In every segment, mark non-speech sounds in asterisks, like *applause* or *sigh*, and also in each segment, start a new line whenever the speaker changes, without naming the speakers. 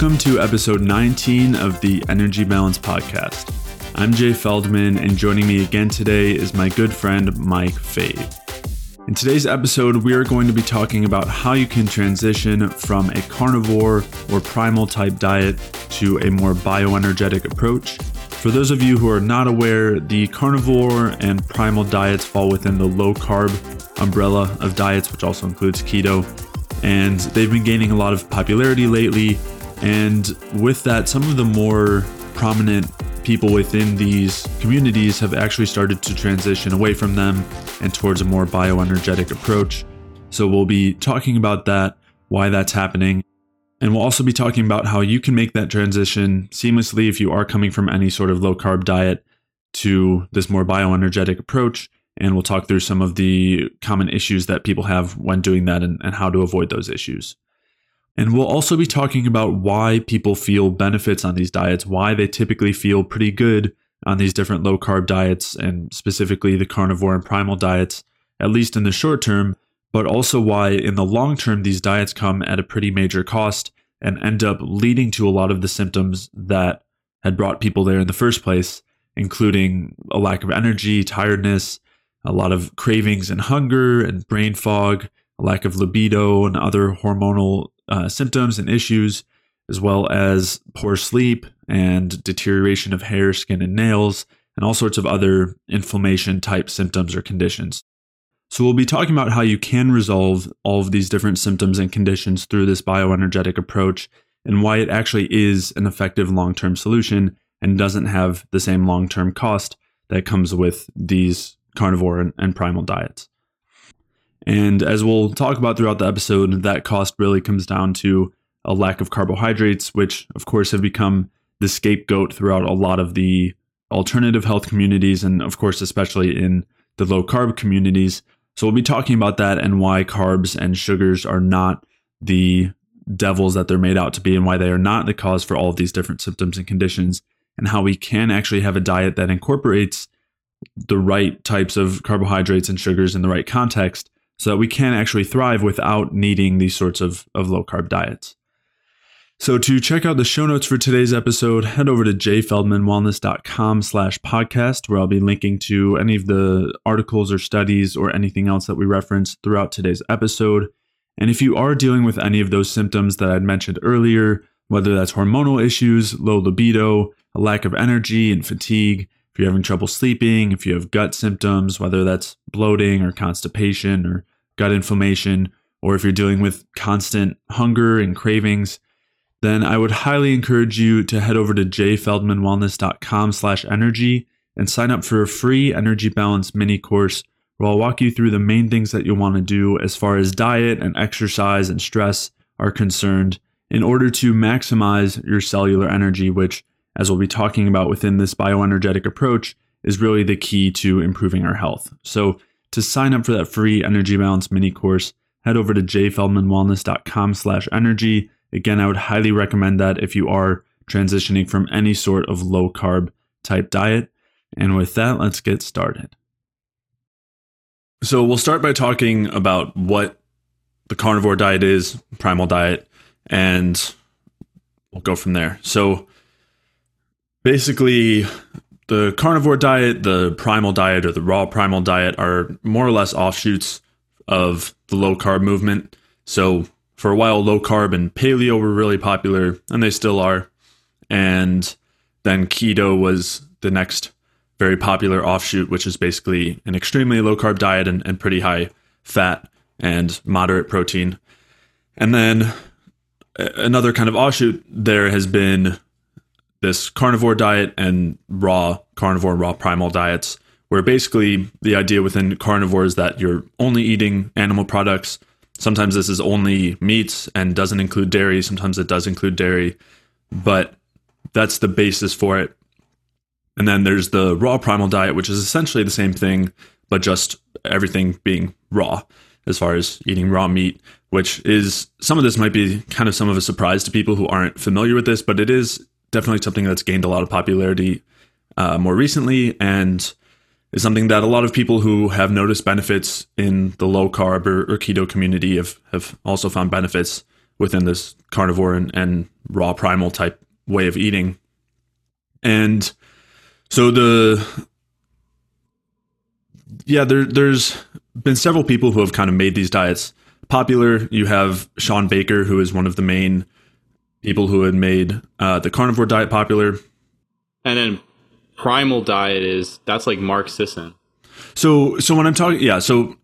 Welcome to episode 19 of the Energy Balance Podcast. I'm Jay Feldman, and joining me again today is my good friend Mike Fave. In today's episode, we are going to be talking about how you can transition from a carnivore or primal type diet to a more bioenergetic approach. For those of you who are not aware, the carnivore and primal diets fall within the low carb umbrella of diets, which also includes keto. And they've been gaining a lot of popularity lately and with that, some of the more prominent people within these communities have actually started to transition away from them and towards a more bioenergetic approach. So we'll be talking about that, why that's happening. And we'll also be talking about how you can make that transition seamlessly if you are coming from any sort of low carb diet to this more bioenergetic approach. And we'll talk through some of the common issues that people have when doing that and, and how to avoid those issues. And we'll also be talking about why people feel benefits on these diets, why they typically feel pretty good on these different low carb diets, and specifically the carnivore and primal diets, at least in the short term, but also why in the long term these diets come at a pretty major cost and end up leading to a lot of the symptoms that had brought people there in the first place, including a lack of energy, tiredness, a lot of cravings and hunger and brain fog, a lack of libido and other hormonal uh, symptoms and issues, as well as poor sleep and deterioration of hair, skin, and nails, and all sorts of other inflammation type symptoms or conditions. So, we'll be talking about how you can resolve all of these different symptoms and conditions through this bioenergetic approach and why it actually is an effective long term solution and doesn't have the same long term cost that comes with these carnivore and, and primal diets. And as we'll talk about throughout the episode, that cost really comes down to a lack of carbohydrates, which of course have become the scapegoat throughout a lot of the alternative health communities, and of course, especially in the low carb communities. So we'll be talking about that and why carbs and sugars are not the devils that they're made out to be, and why they are not the cause for all of these different symptoms and conditions, and how we can actually have a diet that incorporates the right types of carbohydrates and sugars in the right context so that we can actually thrive without needing these sorts of, of low carb diets. So to check out the show notes for today's episode, head over to jayfeldmanwellness.com slash podcast, where I'll be linking to any of the articles or studies or anything else that we reference throughout today's episode. And if you are dealing with any of those symptoms that I'd mentioned earlier, whether that's hormonal issues, low libido, a lack of energy and fatigue, if you're having trouble sleeping, if you have gut symptoms, whether that's bloating or constipation or gut inflammation, or if you're dealing with constant hunger and cravings, then I would highly encourage you to head over to jayfeldmanwellness.com slash energy and sign up for a free energy balance mini course where I'll walk you through the main things that you'll want to do as far as diet and exercise and stress are concerned in order to maximize your cellular energy, which, as we'll be talking about within this bioenergetic approach, is really the key to improving our health. So to sign up for that free energy balance mini course, head over to jayfeldmanwellness.com slash energy. Again, I would highly recommend that if you are transitioning from any sort of low carb type diet. And with that, let's get started. So we'll start by talking about what the carnivore diet is, primal diet, and we'll go from there. So basically, the carnivore diet, the primal diet, or the raw primal diet are more or less offshoots of the low carb movement. So for a while, low carb and paleo were really popular, and they still are. And then keto was the next very popular offshoot, which is basically an extremely low carb diet and, and pretty high fat and moderate protein. And then uh, another kind of offshoot there has been this carnivore diet and raw carnivore and raw primal diets where basically the idea within carnivore is that you're only eating animal products. Sometimes this is only meats and doesn't include dairy. Sometimes it does include dairy but that's the basis for it. And then there's the raw primal diet which is essentially the same thing but just everything being raw as far as eating raw meat which is some of this might be kind of some of a surprise to people who aren't familiar with this but it is definitely something that's gained a lot of popularity uh, more recently and is something that a lot of people who have noticed benefits in the low carb or, or keto community have, have also found benefits within this carnivore and, and raw primal type way of eating. And so the yeah, there there's been several people who have kind of made these diets popular. You have Shawn Baker, who is one of the main people who had made uh, the carnivore diet popular.
And then primal diet is that's like Mark Sisson.
So so when I'm talking, yeah, so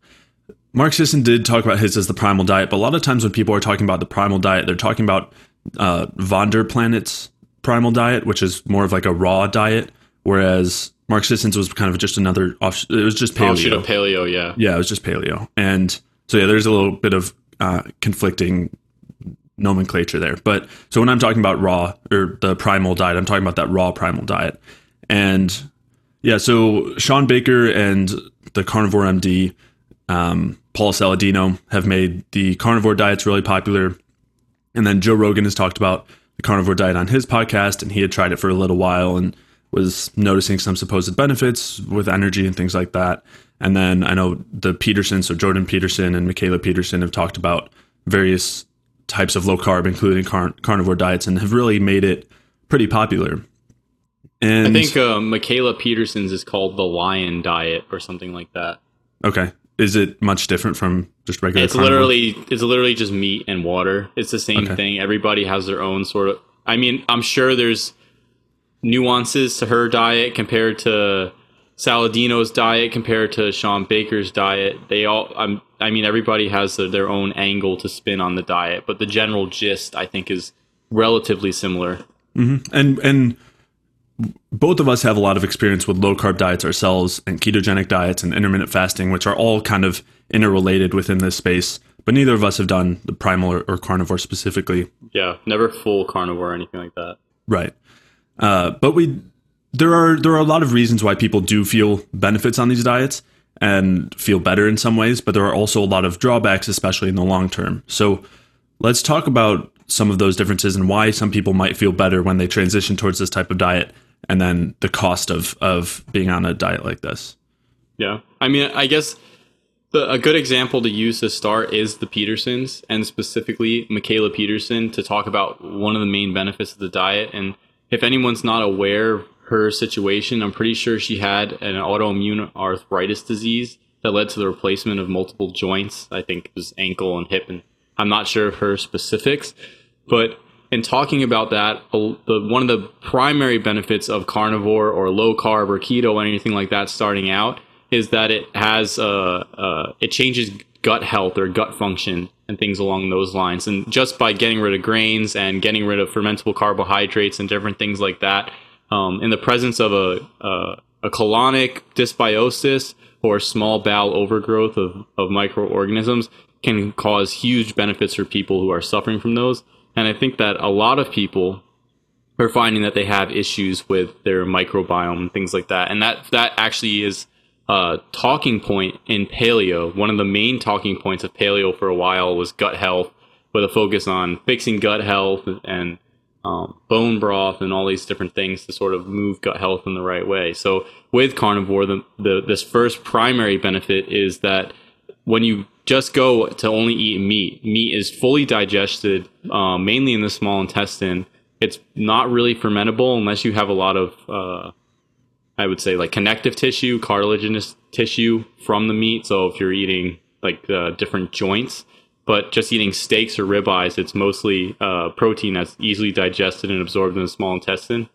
Mark Sisson did talk about his as the primal diet, but a lot of times when people are talking about the primal diet, they're talking about uh, Vonderplanitz's primal diet, which is more of like a raw diet, whereas Mark Sisson's was kind of just another off. It was just paleo.
Offshoot of paleo, yeah.
Yeah, it was just paleo, and so yeah, there's a little bit of uh, conflicting nomenclature there. But so when I'm talking about raw or the primal diet, I'm talking about that raw primal diet, and yeah, so Shawn Baker and the Carnivore MD, um, Paul Saladino have made the carnivore diets really popular, and then Joe Rogan has talked about the carnivore diet on his podcast, and he had tried it for a little while and was noticing some supposed benefits with energy and things like that. And then I know the Peterson, so Jordan Peterson and Mikhaila Peterson have talked about various types of low carb, including car- carnivore diets, and have really made it pretty popular.
And I think uh, Mikhaila Peterson's is called the Lion Diet or something like that.
Okay, is it much different from just regular?
It's carnivore? literally it's literally just meat and water. It's the same okay. thing. Everybody has their own sort of. I mean, I'm sure there's nuances to her diet compared to Saladino's diet compared to Shawn Baker's diet. They all, I'm, I mean, everybody has their own angle to spin on the diet, but the general gist, I think, is relatively similar.
Mm-hmm. And and both of us have a lot of experience with low carb diets ourselves, and ketogenic diets and intermittent fasting, which are all kind of interrelated within this space. But neither of us have done the primal or, or carnivore specifically.
Yeah, never full carnivore or anything like that.
Right. Uh, but we there are there are a lot of reasons why people do feel benefits on these diets and feel better in some ways, but there are also a lot of drawbacks, especially in the long term. So let's talk about some of those differences and why some people might feel better when they transition towards this type of diet and then the cost of of being on a diet like this.
Yeah. I mean, I guess the, a good example to use to start is the Petersons and specifically Mikhaila Peterson to talk about one of the main benefits of the diet and if anyone's not aware her situation, I'm pretty sure she had an autoimmune arthritis disease that led to the replacement of multiple joints. I think it was ankle and hip, and I'm not sure of her specifics. But in talking about that, the, one of the primary benefits of carnivore or low carb or keto or anything like that starting out is that it has uh, uh, it changes gut health or gut function and things along those lines. And just by getting rid of grains and getting rid of fermentable carbohydrates and different things like that, um, in the presence of a, a, a colonic dysbiosis or small bowel overgrowth of, of microorganisms, can cause huge benefits for people who are suffering from those. And I think that a lot of people are finding that they have issues with their microbiome and things like that. And that that actually is a talking point in paleo. One of the main talking points of paleo for a while was gut health, with a focus on fixing gut health and um, bone broth and all these different things to sort of move gut health in the right way. So with carnivore, the, the this first primary benefit is that when you just go to only eat meat, meat is fully digested, uh, mainly in the small intestine. It's not really fermentable unless you have a lot of uh, I would say like connective tissue, cartilaginous tissue from the meat. So if you're eating like uh, different joints, but just eating steaks or ribeyes, it's mostly uh, protein that's easily digested and absorbed in the small intestine,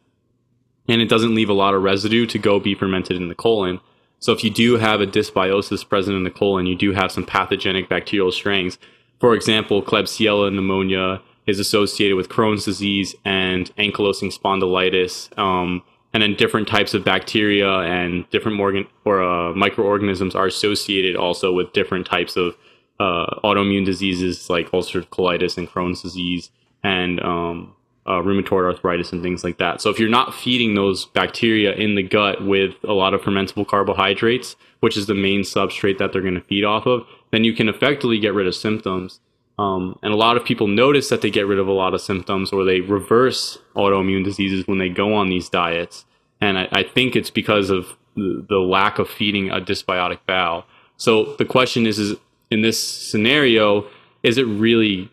and it doesn't leave a lot of residue to go be fermented in the colon. So if you do have a dysbiosis present in the colon, you do have some pathogenic bacterial strains. For example, Klebsiella pneumoniae is associated with Crohn's disease and ankylosing spondylitis. Um, and then different types of bacteria and different organ or uh, microorganisms are associated also with different types of uh, autoimmune diseases like ulcerative colitis and Crohn's disease and um, uh, rheumatoid arthritis and things like that. So if you're not feeding those bacteria in the gut with a lot of fermentable carbohydrates, which is the main substrate that they're going to feed off of, then you can effectively get rid of symptoms. Um, and a lot of people notice that they get rid of a lot of symptoms or they reverse autoimmune diseases when they go on these diets. And I, I think it's because of the, the lack of feeding a dysbiotic bowel. So the question is, is in this scenario, is it really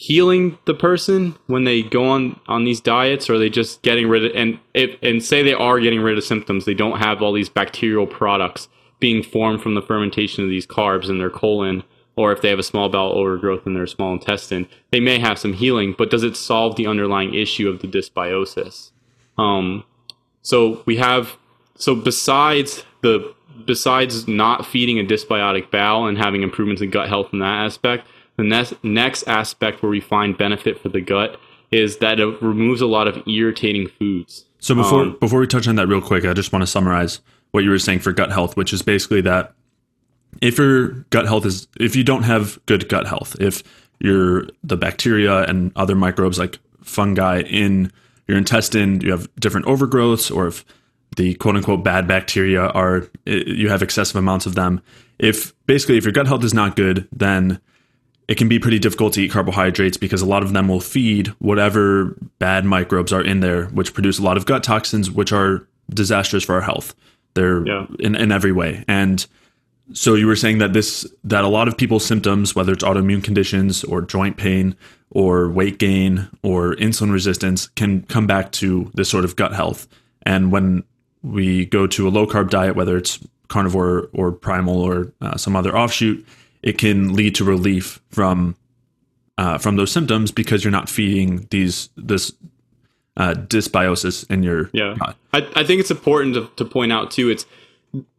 healing the person when they go on on these diets or are they just getting rid of and if and say they are getting rid of symptoms they don't have all these bacterial products being formed from the fermentation of these carbs in their colon or if they have a small bowel overgrowth in their small intestine they may have some healing but does it solve the underlying issue of the dysbiosis? Um so we have so besides the besides not feeding a dysbiotic bowel and having improvements in gut health in that aspect the next, next aspect where we find benefit for the gut is that it removes a lot of irritating foods.
So before um, before we touch on that real quick, I just want to summarize what you were saying for gut health, which is basically that if your gut health is if you don't have good gut health, if your the bacteria and other microbes like fungi in your intestine, you have different overgrowths, or if the quote unquote bad bacteria are you have excessive amounts of them. If basically if your gut health is not good, then it can be pretty difficult to eat carbohydrates because a lot of them will feed whatever bad microbes are in there, which produce a lot of gut toxins, which are disastrous for our health. They're yeah. in, in every way. And so you were saying that this that a lot of people's symptoms, whether it's autoimmune conditions or joint pain or weight gain or insulin resistance, can come back to this sort of gut health. And when we go to a low carb diet, whether it's carnivore or primal or uh, some other offshoot, it can lead to relief from uh, from those symptoms because you're not feeding these this uh, dysbiosis in your
yeah. I, I think it's important to, to point out too. It's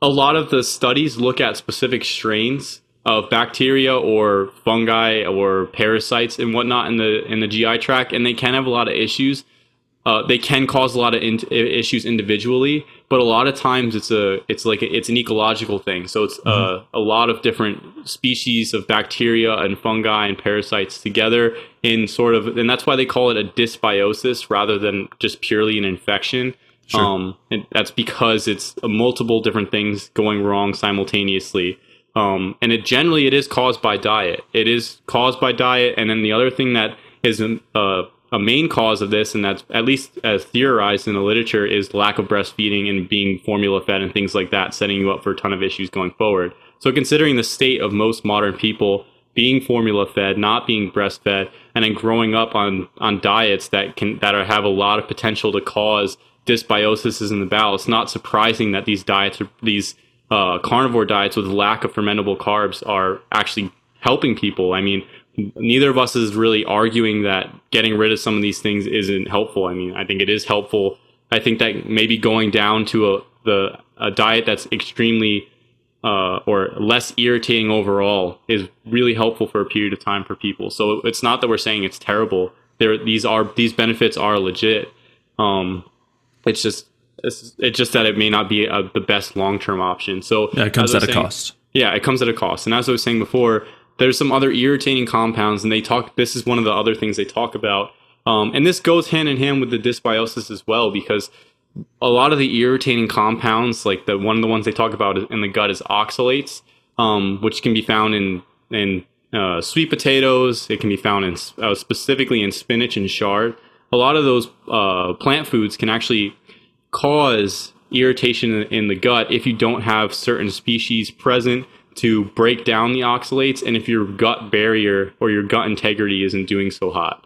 a lot of the studies look at specific strains of bacteria or fungi or parasites and whatnot in the in the GI tract, and they can have a lot of issues. Uh, they can cause a lot of in- issues individually, but a lot of times it's a it's like a, it's an ecological thing so it's uh, mm-hmm. a, a lot of different species of bacteria and fungi and parasites together in sort of and that's why they call it a dysbiosis rather than just purely an infection sure. um and that's because it's multiple different things going wrong simultaneously um and it generally it is caused by diet it is caused by diet and then the other thing that is uh a main cause of this, and that's at least as theorized in the literature, is lack of breastfeeding and being formula fed and things like that, setting you up for a ton of issues going forward. So, considering the state of most modern people being formula fed, not being breastfed, and then growing up on on diets that can that are, have a lot of potential to cause dysbiosis in the bowel, it's not surprising that these diets, these uh, carnivore diets with lack of fermentable carbs, are actually helping people. I mean, neither of us is really arguing that getting rid of some of these things isn't helpful. I mean, I think it is helpful. I think that maybe going down to a the a diet that's extremely uh, or less irritating overall is really helpful for a period of time for people. So it's not that we're saying it's terrible. There, these are these benefits are legit. Um, it's just it's, it's just that it may not be a, the best long term option. So
yeah, it comes at a cost.
Yeah, it comes at a cost. And as I was saying before, there's some other irritating compounds, and they talk. This is one of the other things they talk about, um, and this goes hand in hand with the dysbiosis as well because a lot of the irritating compounds, like the one of the ones they talk about in the gut, is oxalates, um, which can be found in in uh, sweet potatoes. It can be found in uh, specifically in spinach and chard. A lot of those uh, plant foods can actually cause irritation in the gut if you don't have certain species present to break down the oxalates and if your gut barrier or your gut integrity isn't doing so hot.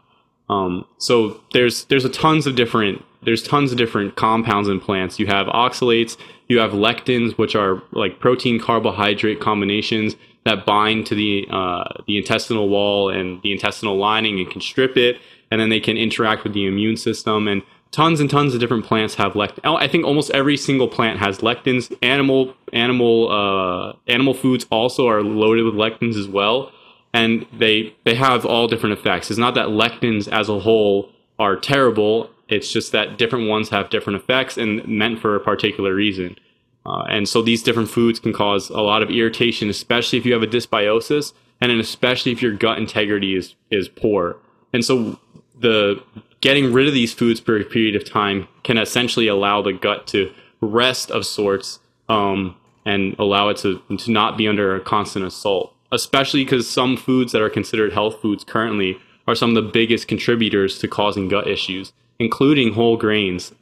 Um, so there's there's a tons of different there's tons of different compounds in plants. You have oxalates, you have lectins, which are like protein carbohydrate combinations that bind to the uh, the intestinal wall and the intestinal lining and can strip it, and then they can interact with the immune system. And tons and tons of different plants have lectins. Oh, I think almost every single plant has lectins. Animal animal uh, animal foods also are loaded with lectins as well, and they they have all different effects. It's not that lectins as a whole are terrible. It's just that different ones have different effects and meant for a particular reason. Uh, and so these different foods can cause a lot of irritation, especially if you have a dysbiosis, and then especially if your gut integrity is is poor. And so the getting rid of these foods for a period of time can essentially allow the gut to rest of sorts um, and allow it to, to not be under a constant assault, especially because some foods that are considered health foods currently are some of the biggest contributors to causing gut issues, including whole grains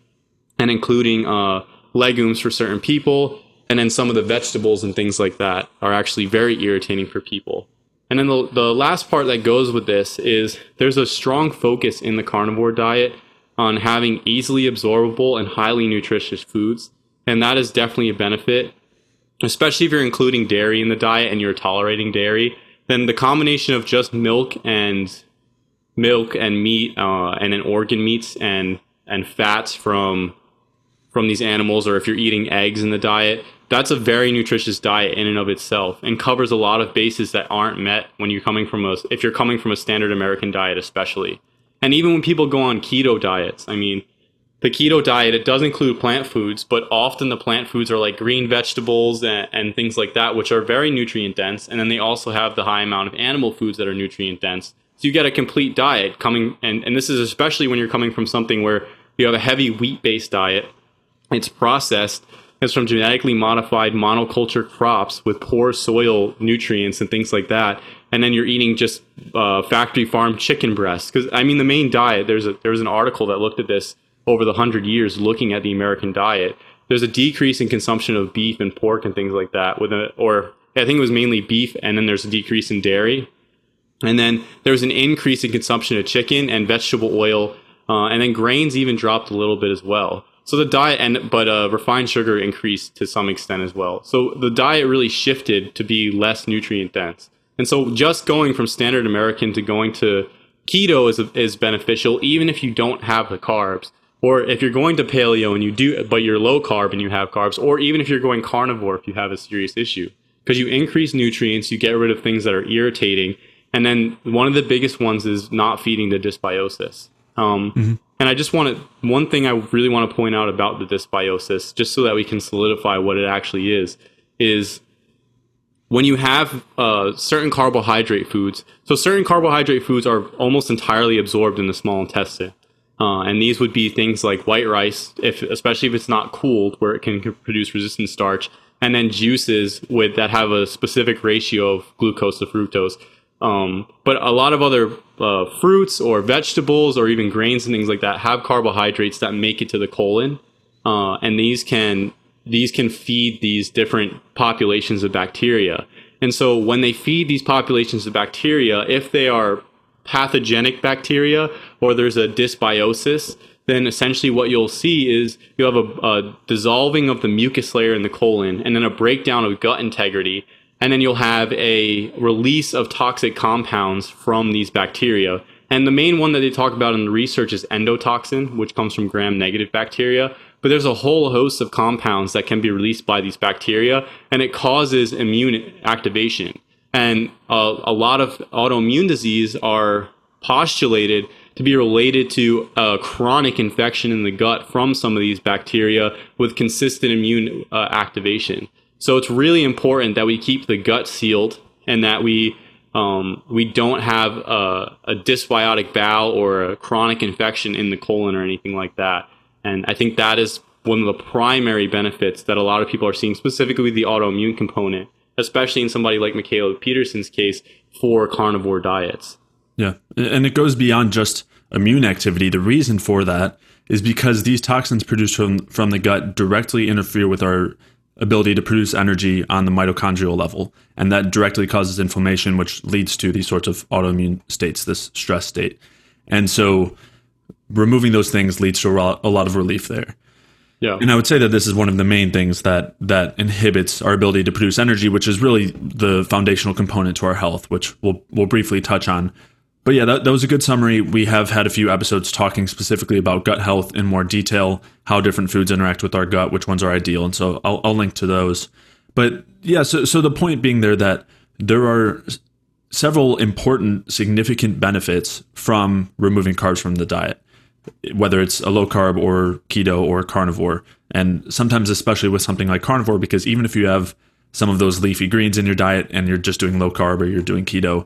and including uh, legumes for certain people. And then some of the vegetables and things like that are actually very irritating for people. And then the, the last part that goes with this is there's a strong focus in the carnivore diet on having easily absorbable and highly nutritious foods. And that is definitely a benefit, especially if you're including dairy in the diet and you're tolerating dairy. Then the combination of just milk and milk and meat uh, and then organ meats and and fats from from these animals or if you're eating eggs in the diet that's a very nutritious diet in and of itself and covers a lot of bases that aren't met when you're coming from a if you're coming from a standard american diet especially. And even when people go on keto diets i mean the keto diet it does include plant foods but often the plant foods are like green vegetables and, and things like that which are very nutrient dense. And then they also have the high amount of animal foods that are nutrient dense. So you get a complete diet coming and, and this is especially when you're coming from something where you have a heavy wheat based diet. It's processed it's from genetically modified monoculture crops with poor soil nutrients and things like that. And then you're eating just uh, factory farm chicken breasts. Because I mean, the main diet. There's a there was an article that looked at this over the hundred years, looking at the American diet. There's a decrease in consumption of beef and pork and things like that. With a, or I think it was mainly beef, and then there's a decrease in dairy. And then there was an increase in consumption of chicken and vegetable oil, uh, and then grains even dropped a little bit as well. So the diet and but uh, refined sugar increased to some extent as well. So the diet really shifted to be less nutrient dense. And so just going from standard American to going to keto is is beneficial even if you don't have the carbs. Or if you're going to paleo and you do but you're low carb and you have carbs or even if you're going carnivore if you have a serious issue because you increase nutrients, you get rid of things that are irritating. And then one of the biggest ones is not feeding the dysbiosis. Um, mm-hmm. And I just want to, one thing I really want to point out about the dysbiosis, just so that we can solidify what it actually is, is when you have uh, certain carbohydrate foods, so certain carbohydrate foods are almost entirely absorbed in the small intestine. Uh, and these would be things like white rice, if especially if it's not cooled, where it can produce resistant starch, and then juices with that have a specific ratio of glucose to fructose. Um, but a lot of other uh, fruits or vegetables or even grains and things like that have carbohydrates that make it to the colon, uh, and these can these can feed these different populations of bacteria. And so when they feed these populations of bacteria, if they are pathogenic bacteria or there's a dysbiosis, then essentially what you'll see is you have a, a dissolving of the mucus layer in the colon and then a breakdown of gut integrity and then you'll have a release of toxic compounds from these bacteria. And the main one that they talk about in the research is endotoxin, which comes from gram negative bacteria. But there's a whole host of compounds that can be released by these bacteria, and it causes immune activation. And uh, a lot of autoimmune disease are postulated to be related to a chronic infection in the gut from some of these bacteria with consistent immune uh, activation. So it's really important that we keep the gut sealed and that we um, we don't have a, a, dysbiotic bowel or a chronic infection in the colon or anything like that. And I think that is one of the primary benefits that a lot of people are seeing, specifically the autoimmune component, especially in somebody like Mikhaila Peterson's case for carnivore diets.
Yeah, and it goes beyond just immune activity. The reason for that is because these toxins produced from from the gut directly interfere with our ability to produce energy on the mitochondrial level. And that directly causes inflammation, which leads to these sorts of autoimmune states, this stress state. And so removing those things leads to a lot of relief there. Yeah. And I would say that this is one of the main things that that inhibits our ability to produce energy, which is really the foundational component to our health, which we'll we'll briefly touch on but yeah, that, that was a good summary. We have had a few episodes talking specifically about gut health in more detail, how different foods interact with our gut, which ones are ideal. And so I'll, I'll link to those. But yeah, so, so the point being there that there are several important, significant benefits from removing carbs from the diet, whether it's a low carb or keto or carnivore. And sometimes, especially with something like carnivore, because even if you have some of those leafy greens in your diet and you're just doing low carb or you're doing keto,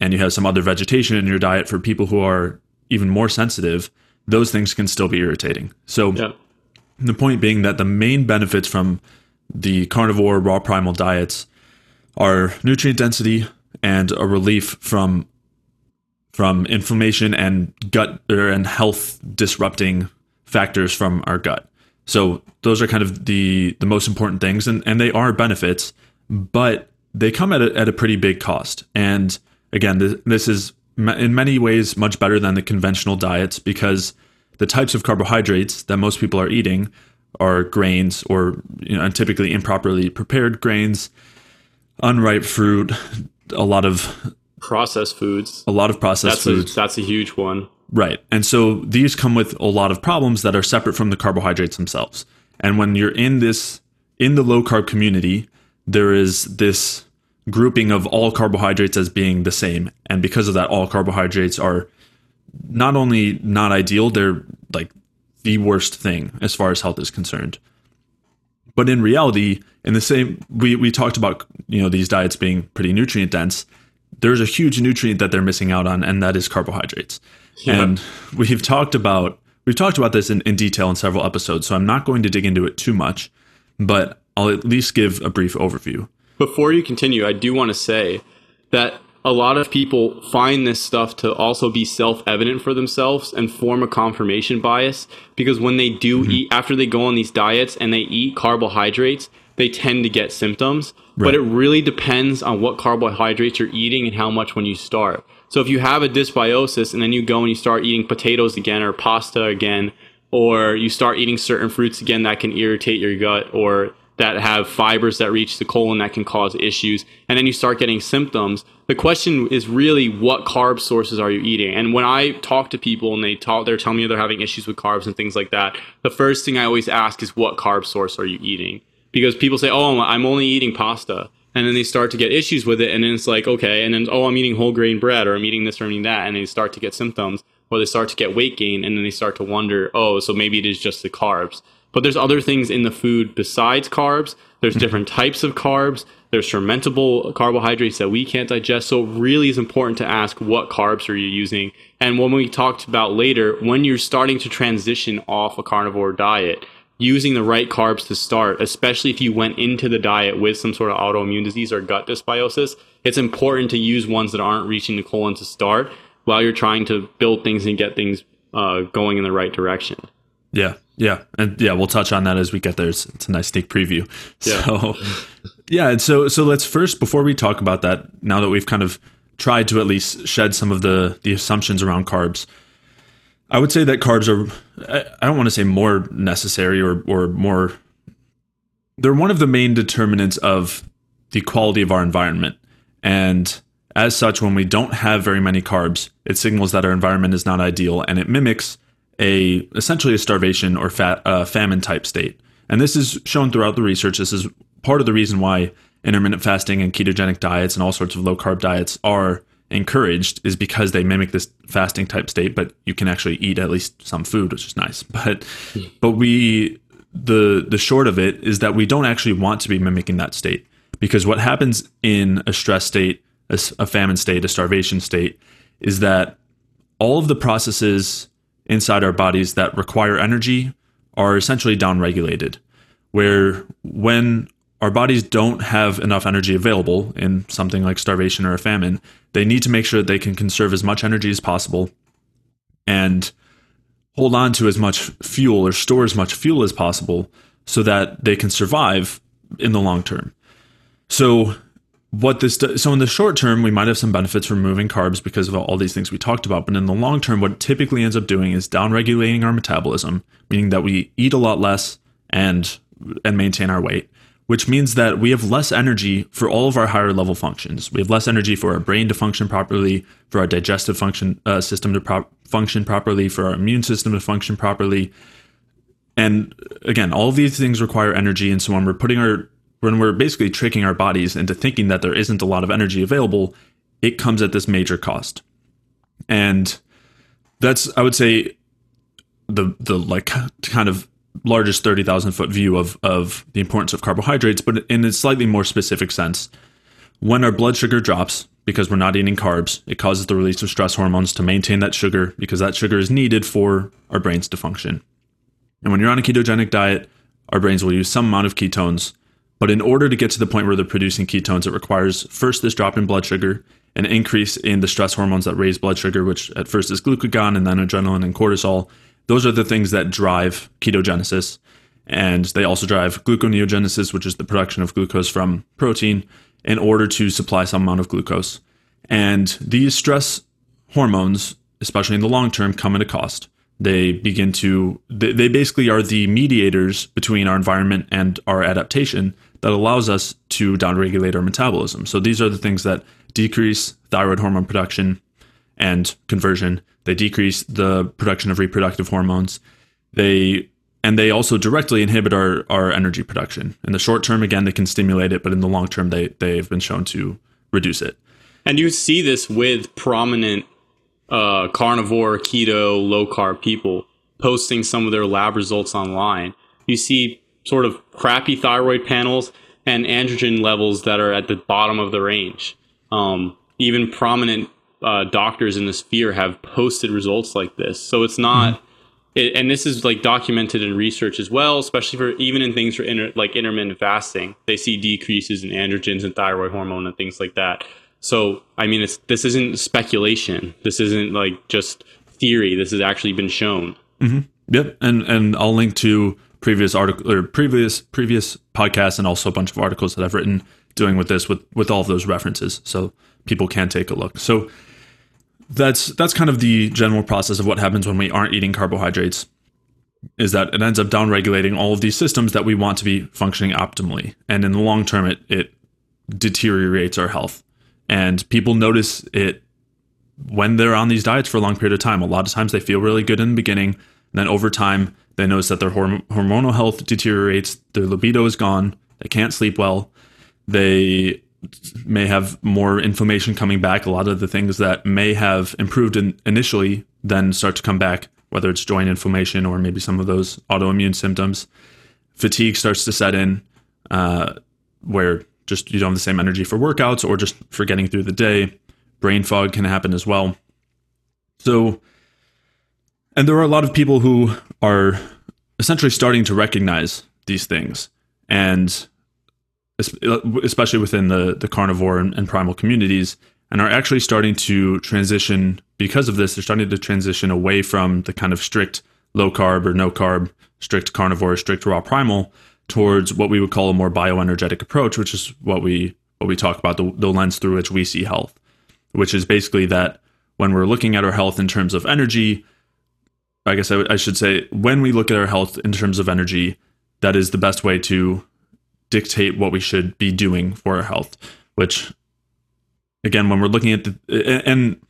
and you have some other vegetation in your diet for people who are even more sensitive, those things can still be irritating. So yeah. the point being that the main benefits from the carnivore raw primal diets are nutrient density and a relief from from inflammation and gut or, and health disrupting factors from our gut. So those are kind of the the most important things and and they are benefits, but they come at a, at a pretty big cost. And again, this, this is in many ways much better than the conventional diets because the types of carbohydrates that most people are eating are grains or you know, typically improperly prepared grains, unripe fruit, a lot of
processed foods.
A lot of processed
that's
foods.
A, that's a huge one.
Right. And so these come with a lot of problems that are separate from the carbohydrates themselves. And when you're in this in the low carb community, there is this grouping of all carbohydrates as being the same. And because of that, all carbohydrates are not only not ideal, they're like the worst thing as far as health is concerned. But in reality, in the same we, we talked about, you know, these diets being pretty nutrient dense. There's a huge nutrient that they're missing out on, and that is carbohydrates. Yeah. And we've talked about we've talked about this in, in detail in several episodes, so I'm not going to dig into it too much, but I'll at least give a brief overview.
Before you continue, I do want to say that a lot of people find this stuff to also be self-evident for themselves and form a confirmation bias because when they do mm-hmm. eat after they go on these diets and they eat carbohydrates they tend to get symptoms right. but it really depends on what carbohydrates you're eating and how much when you start so if you have a dysbiosis and then you go and you start eating potatoes again or pasta again or you start eating certain fruits again that can irritate your gut or that have fibers that reach the colon that can cause issues and then you start getting symptoms the question is really what carb sources are you eating? And when i talk to people and they talk they're telling me they're having issues with carbs and things like that the first thing i always ask is what carb source are you eating? Because people say oh i'm only eating pasta. And then they start to get issues with it and then it's like okay and then oh i'm eating whole grain bread or i'm eating this or I'm eating that and they start to get symptoms or they start to get weight gain and then they start to wonder oh so maybe it is just the carbs but there's other things in the food besides carbs. There's mm-hmm. different types of carbs. There's fermentable carbohydrates that we can't digest. So it really is important to ask what carbs are you using. And when we talked about later, when you're starting to transition off a carnivore diet, using the right carbs to start, especially if you went into the diet with some sort of autoimmune disease or gut dysbiosis, it's important to use ones that aren't reaching the colon to start while you're trying to build things and get things uh, going in the right direction.
Yeah, yeah, and yeah, we'll touch on that as we get there. It's, it's a nice sneak preview. Yeah. So, yeah, and so so let's first before we talk about that. Now that we've kind of tried to at least shed some of the the assumptions around carbs, I would say that carbs are. I don't want to say more necessary or or more. They're one of the main determinants of the quality of our environment, and as such, when we don't have very many carbs, it signals that our environment is not ideal, and it mimics a essentially a starvation or fat, uh, famine type state. And this is shown throughout the research. This is part of the reason why intermittent fasting and ketogenic diets and all sorts of low carb diets are encouraged is because they mimic this fasting type state, but you can actually eat at least some food, which is nice. *laughs* But but we the the short of it is that we don't actually want to be mimicking that state because what happens in a stress state, a, a famine state, a starvation state, is that all of the processes inside our bodies that require energy are essentially downregulated. Where when our bodies don't have enough energy available in something like starvation or a famine, they need to make sure that they can conserve as much energy as possible and hold on to as much fuel or store as much fuel as possible so that they can survive in the long term. So what this so in the short term we might have some benefits from removing carbs because of all these things we talked about but in the long term what typically ends up doing is downregulating our metabolism meaning that we eat a lot less and and maintain our weight which means that we have less energy for all of our higher level functions. We have less energy for our brain to function properly for our digestive function uh, system to pro- function properly for our immune system to function properly. And again all of these things require energy and so when we're putting our when we're basically tricking our bodies into thinking that there isn't a lot of energy available, it comes at this major cost. And that's, I would say, the the like kind of largest 30,000 foot view of of the importance of carbohydrates, but in a slightly more specific sense. When our blood sugar drops because we're not eating carbs, it causes the release of stress hormones to maintain that sugar because that sugar is needed for our brains to function. And when you're on a ketogenic diet, our brains will use some amount of ketones but in order to get to the point where they're producing ketones, it requires first this drop in blood sugar, an increase in the stress hormones that raise blood sugar, which at first is glucagon and then adrenaline and cortisol. Those are the things that drive ketogenesis. And they also drive gluconeogenesis, which is the production of glucose from protein. in order to supply some amount of glucose. And these stress hormones, especially in the long term, come at a cost. They begin to, they, basically are the mediators between our environment and our adaptation that allows us to downregulate our metabolism. So these are the things that decrease thyroid hormone production and conversion. They decrease the production of reproductive hormones. They and they also directly inhibit our, our energy production. In the short term, again, they can stimulate it, but in the long term, they they've been shown to reduce it.
And you see this with prominent uh, carnivore, keto, low carb people posting some of their lab results online. You see sort of crappy thyroid panels and androgen levels that are at the bottom of the range. Um, even prominent uh, doctors in the sphere have posted results like this. So it's not, mm-hmm. it, and this is like documented in research as well, especially for even in things for inter, like intermittent fasting. They see decreases in androgens and thyroid hormone and things like that. So I mean, it's this isn't speculation. This isn't like just theory. This has actually been shown.
Mm-hmm. Yep, and and I'll link to previous article or previous previous podcasts and also a bunch of articles that I've written doing with this with with all of those references, so people can take a look. So that's that's kind of the general process of what happens when we aren't eating carbohydrates. Is that it ends up downregulating all of these systems that we want to be functioning optimally, and in the long term, it it deteriorates our health. And people notice it when they're on these diets for a long period of time. A lot of times they feel really good in the beginning, and then over time they notice that their horm- hormonal health deteriorates, their libido is gone, they can't sleep well, they may have more inflammation coming back. A lot of the things that may have improved in, initially then start to come back, whether it's joint inflammation or maybe some of those autoimmune symptoms. Fatigue starts to set in, uh, where just you don't have the same energy for workouts or just for getting through the day. Brain fog can happen as well. So, and there are a lot of people who are essentially starting to recognize these things, and especially within the the carnivore and, and primal communities, and are actually starting to transition because of this. They're starting to transition away from the kind of strict low carb or no carb, strict carnivore, strict raw primal towards what we would call a more bioenergetic approach, which is what we what we talk about the, the lens through which we see health, which is basically that when we're looking at our health in terms of energy, I guess I, I should say when we look at our health in terms of energy, that is the best way to dictate what we should be doing for our health. Which, again, when we're looking at the and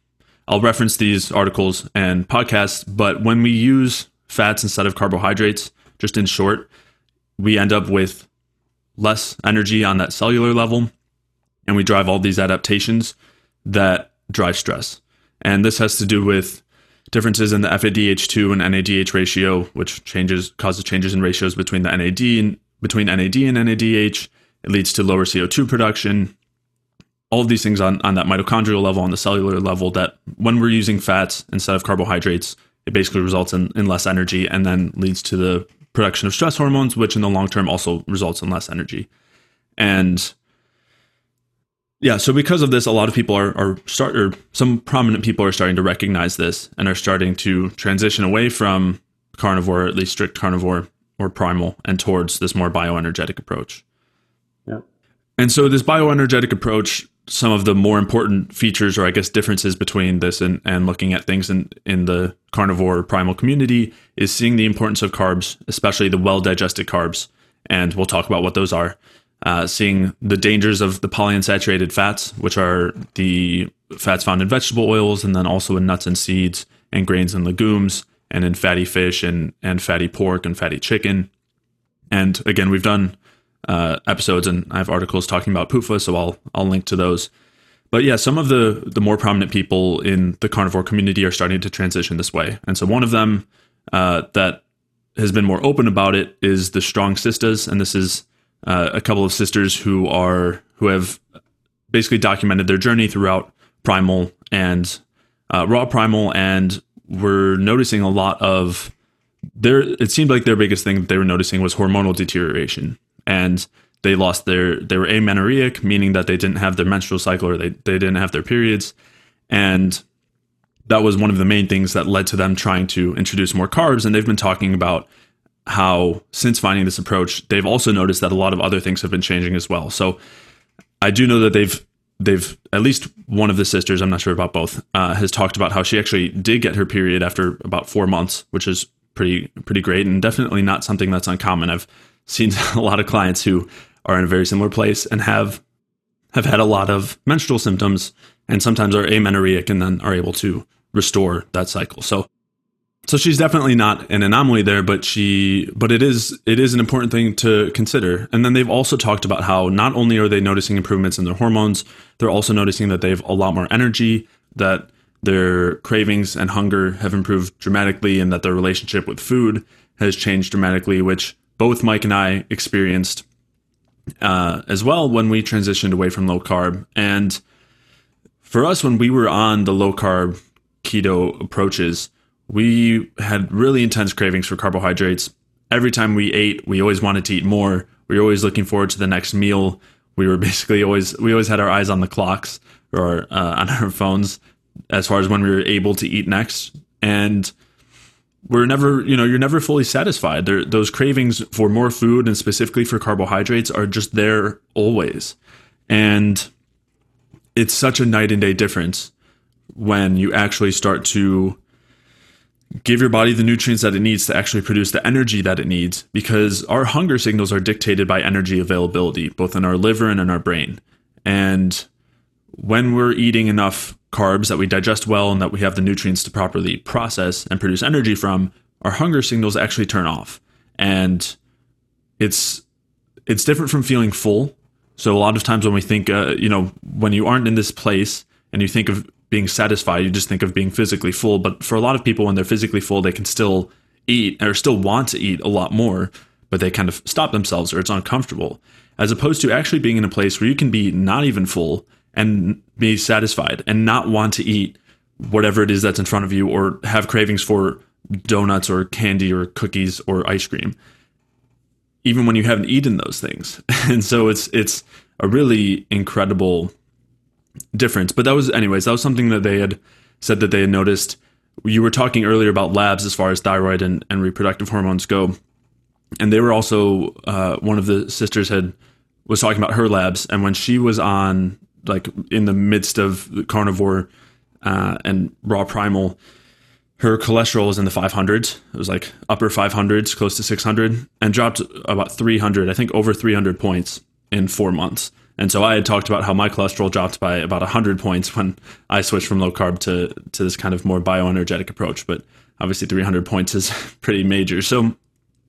I'll reference these articles and podcasts, but when we use fats instead of carbohydrates, just in short, we end up with less energy on that cellular level and we drive all these adaptations that drive stress. And this has to do with differences in the FADH2 and NADH ratio, which changes causes changes in ratios between the NAD and between NAD and NADH. It leads to lower CO2 production. All of these things on, on that mitochondrial level, on the cellular level, that when we're using fats instead of carbohydrates, it basically results in, in less energy and then leads to the production of stress hormones, which in the long term also results in less energy. And yeah, so because of this, a lot of people are, are start or some prominent people are starting to recognize this and are starting to transition away from carnivore, at least strict carnivore or primal, and towards this more bioenergetic approach.
Yeah.
And so this bioenergetic approach some of the more important features or I guess differences between this and, and looking at things in, in the carnivore primal community is seeing the importance of carbs, especially the well digested carbs. And we'll talk about what those are. Uh, seeing the dangers of the polyunsaturated fats, which are the fats found in vegetable oils and then also in nuts and seeds and grains and legumes and in fatty fish and, and fatty pork and fatty chicken. And again, we've done uh, episodes, and I have articles talking about PUFA, so I'll I'll link to those. But yeah, some of the the more prominent people in the carnivore community are starting to transition this way, and so one of them uh, that has been more open about it is the Strong Sisters, and this is uh, a couple of sisters who are who have basically documented their journey throughout primal and uh, raw primal, and we're noticing a lot of their. It seemed like their biggest thing that they were noticing was hormonal deterioration and they lost their they were amenorrheic, meaning that they didn't have their menstrual cycle or they, they didn't have their periods. And that was one of the main things that led to them trying to introduce more carbs. And they've been talking about how since finding this approach, they've also noticed that a lot of other things have been changing as well. So I do know that they've they've at least one of the sisters, I'm not sure about both, uh, has talked about how she actually did get her period after about four months, which is pretty pretty great and definitely not something that's uncommon. I've seen *laughs* a lot of clients who are in a very similar place and have have had a lot of menstrual symptoms and sometimes are amenorrheic and then are able to restore that cycle. So so she's definitely not an anomaly there, but she but it is it is an important thing to consider. And then they've also talked about how not only are they noticing improvements in their hormones, they're also noticing that they have a lot more energy, that their cravings and hunger have improved dramatically and that their relationship with food has changed dramatically, which both Mike and I experienced uh, as well when we transitioned away from low carb. And for us, when we were on the low carb keto approaches, we had really intense cravings for carbohydrates. Every time we ate, we always wanted to eat more. We were always looking forward to the next meal. We were *laughs* basically always we always had our eyes on the clocks or uh, *laughs* on our phones as far as when we were able to eat next. And we're never, you know, you're never fully satisfied. Those cravings for more food and specifically for carbohydrates are just there always. And it's such a night and day difference when you actually start to give your body the nutrients that it needs to actually produce the energy that it needs because our hunger signals are dictated by energy availability both in our liver and in our brain. And when we're eating enough carbs that we digest well and that we have the nutrients to properly process and produce energy from our hunger signals actually turn off. And it's it's different from feeling full. So a lot of times when we think uh, you know when you aren't in this place and you think of being satisfied, you just think of being physically full. But for a lot of people, when they're physically full, they can still eat or still want to eat a lot more, but they kind of stop themselves or it's uncomfortable. As opposed to actually being in a place where you can be not even full and be satisfied and not want to eat whatever it is that's in front of you or have cravings for donuts or candy or cookies or ice cream even when you haven't eaten those things *laughs* and so it's it's a really incredible difference. But that was, anyways, that was something that they had said that they had noticed. You were talking earlier about labs as far as thyroid and, and reproductive hormones go. And they were also, uh, one of the sisters had, was talking about her labs. And when she was on, like, in the midst of carnivore uh, and raw primal, her cholesterol was in the 500s. It was like upper 500s, close to 600, and dropped about 300, I think over 300 points in four months. And so I had talked about how my cholesterol dropped by about 100 points when I switched from low carb to, to this kind of more bioenergetic approach. But obviously, 300 points is *laughs* pretty major. So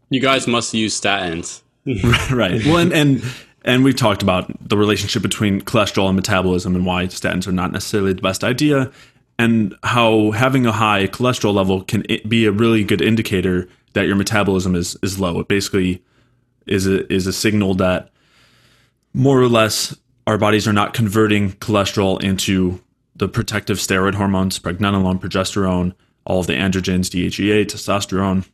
you guys must use statins. *laughs*
right. Well, and, and, and we've talked about the relationship between cholesterol and metabolism and why statins are not necessarily the best idea, and how having a high cholesterol level can be a really good indicator that your metabolism is, is low. It basically is a, is a signal that more or less our bodies are not converting cholesterol into the protective steroid hormones, pregnenolone, progesterone, all of the androgens, DHEA, testosterone.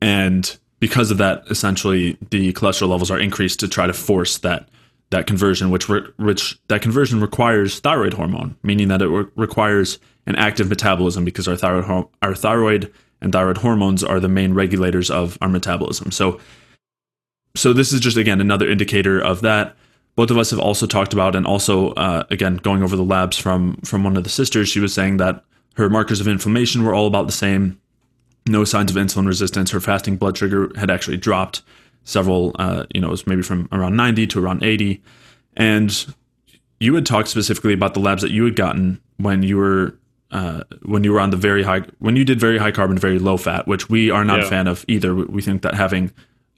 And because of that, essentially the cholesterol levels are increased to try to force that that conversion, which re- which that conversion requires thyroid hormone, meaning that it re- requires an active metabolism because our thyroid our thyroid and thyroid hormones are the main regulators of our metabolism. So so this is just again another indicator of that. Both of us have also talked about, and also uh, again going over the labs from from one of the sisters. She was saying that her markers of inflammation were all about the same. No signs of insulin resistance. Her fasting blood sugar had actually dropped several. Uh, you know, it was maybe from around 90 to around 80. And you had talked specifically about the labs that you had gotten when you were uh, when you were on the very high when you did very high carbon, very low fat, which we are not yeah. a fan of either. We think that having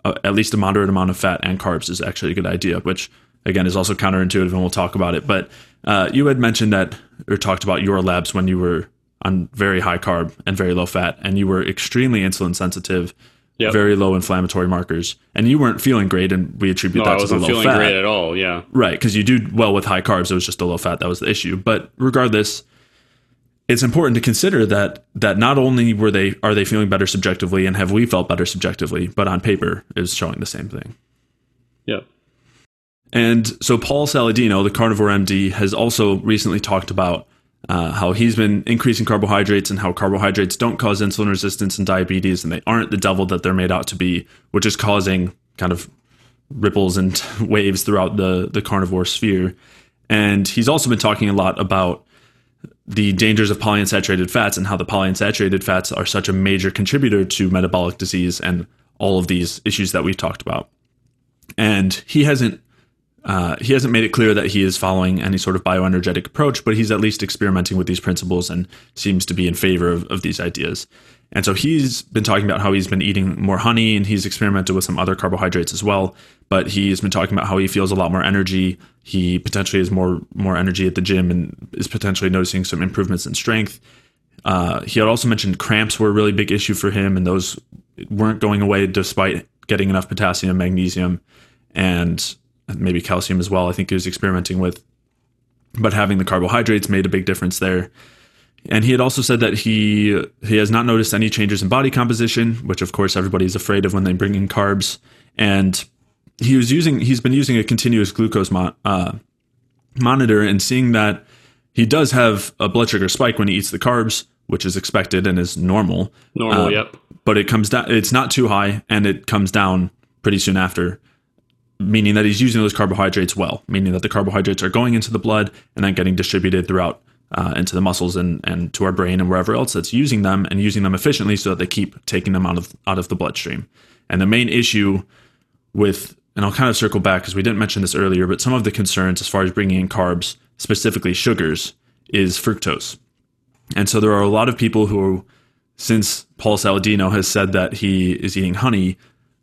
at least a moderate amount of fat and carbs is actually a good idea, which again is also counterintuitive, and we'll talk about it. But uh, you had mentioned that or talked about your labs when you were on very high carb and very low fat, and you were extremely insulin sensitive, yep. very low inflammatory markers, and you weren't feeling great, and we attribute
no,
that
to
the low
feeling
fat.
great at all. Yeah,
right, because you do well with high carbs. It was just the low fat that was the issue. But regardless, it's important to consider that that not only were they are they feeling better subjectively and have we felt better subjectively, but on paper is showing the same thing.
Yeah.
And so Paul Saladino, the carnivore MD, has also recently talked about uh, how he's been increasing carbohydrates and how carbohydrates don't cause insulin resistance and diabetes, and they aren't the devil that they're made out to be, which is causing kind of ripples and *laughs* waves throughout the the carnivore sphere. And he's also been talking a lot about the dangers of polyunsaturated fats and how the polyunsaturated fats are such a major contributor to metabolic disease and all of these issues that we've talked about. And he hasn't uh, he hasn't made it clear that he is following any sort of bioenergetic approach, but he's at least experimenting with these principles and seems to be in favor of, of these ideas. And so he's been talking about how he's been eating more honey and he's experimented with some other carbohydrates as well. But he's been talking about how he feels a lot more energy. He potentially has more more energy at the gym and is potentially noticing some improvements in strength. Uh, he had also mentioned cramps were a really big issue for him, and those weren't going away despite getting enough potassium, magnesium, and maybe calcium as well. I think he was experimenting with, but having the carbohydrates made a big difference there. And he had also said that he he has not noticed any changes in body composition, which of course everybody's afraid of when they bring in carbs. And he was using he's been using a continuous glucose mo- uh, monitor and seeing that he does have a blood sugar spike when he eats the carbs, which is expected and is normal.
Normal, uh, yep.
But it comes down. It's not too high, and it comes down pretty soon after meaning that he's using those carbohydrates well, meaning that the carbohydrates are going into the blood and then getting distributed throughout uh, into the muscles and, and to our brain and wherever else that's using them and using them efficiently so that they keep taking them out of out of the bloodstream. And the main issue with and I'll kind of circle back because we didn't mention this earlier, but some of the concerns as far as bringing in carbs, specifically sugars, is fructose. And so there are a lot of people who, since Paul Saladino has said that he is eating honey,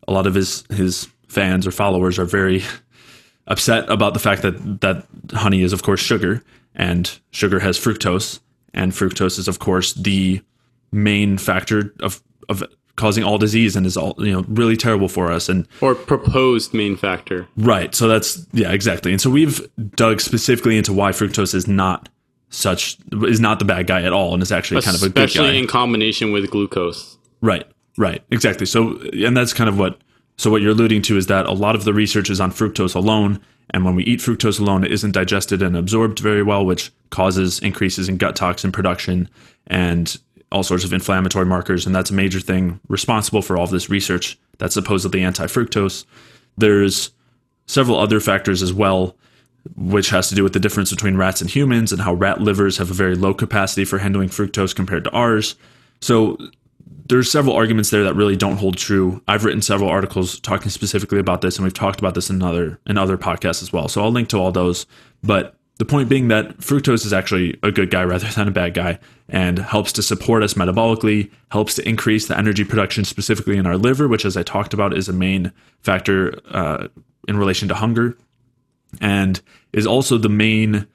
a lot of his his fans or followers are very *laughs* upset about the fact that that honey is of course sugar and sugar has fructose. And fructose is of course the main factor of of causing all disease and is all you know really terrible for us. And
or proposed main factor.
Right. So that's yeah exactly. And so we've dug specifically into why fructose is not such is not the bad guy at all and is actually
especially
kind of a good guy.
especially in combination with glucose.
Right. Right. Exactly. So and that's kind of what so, what you're alluding to is that a lot of the research is on fructose alone. And when we eat fructose alone, it isn't digested and absorbed very well, which causes increases in gut toxin production and all sorts of inflammatory markers. And that's a major thing responsible for all of this research that's supposedly anti fructose. There's several other factors as well, which has to do with the difference between rats and humans and how rat livers have a very low capacity for handling fructose compared to ours. So, there's several arguments there that really don't hold true. I've written several articles talking specifically about this, and we've talked about this in other in other podcasts as well. So I'll link to all those. But the point being that fructose is actually a good guy *laughs* rather than a bad guy, and helps to support us metabolically, helps to increase the energy production specifically in our liver, which, as I talked about, is a main factor uh, in relation to hunger, and is also the main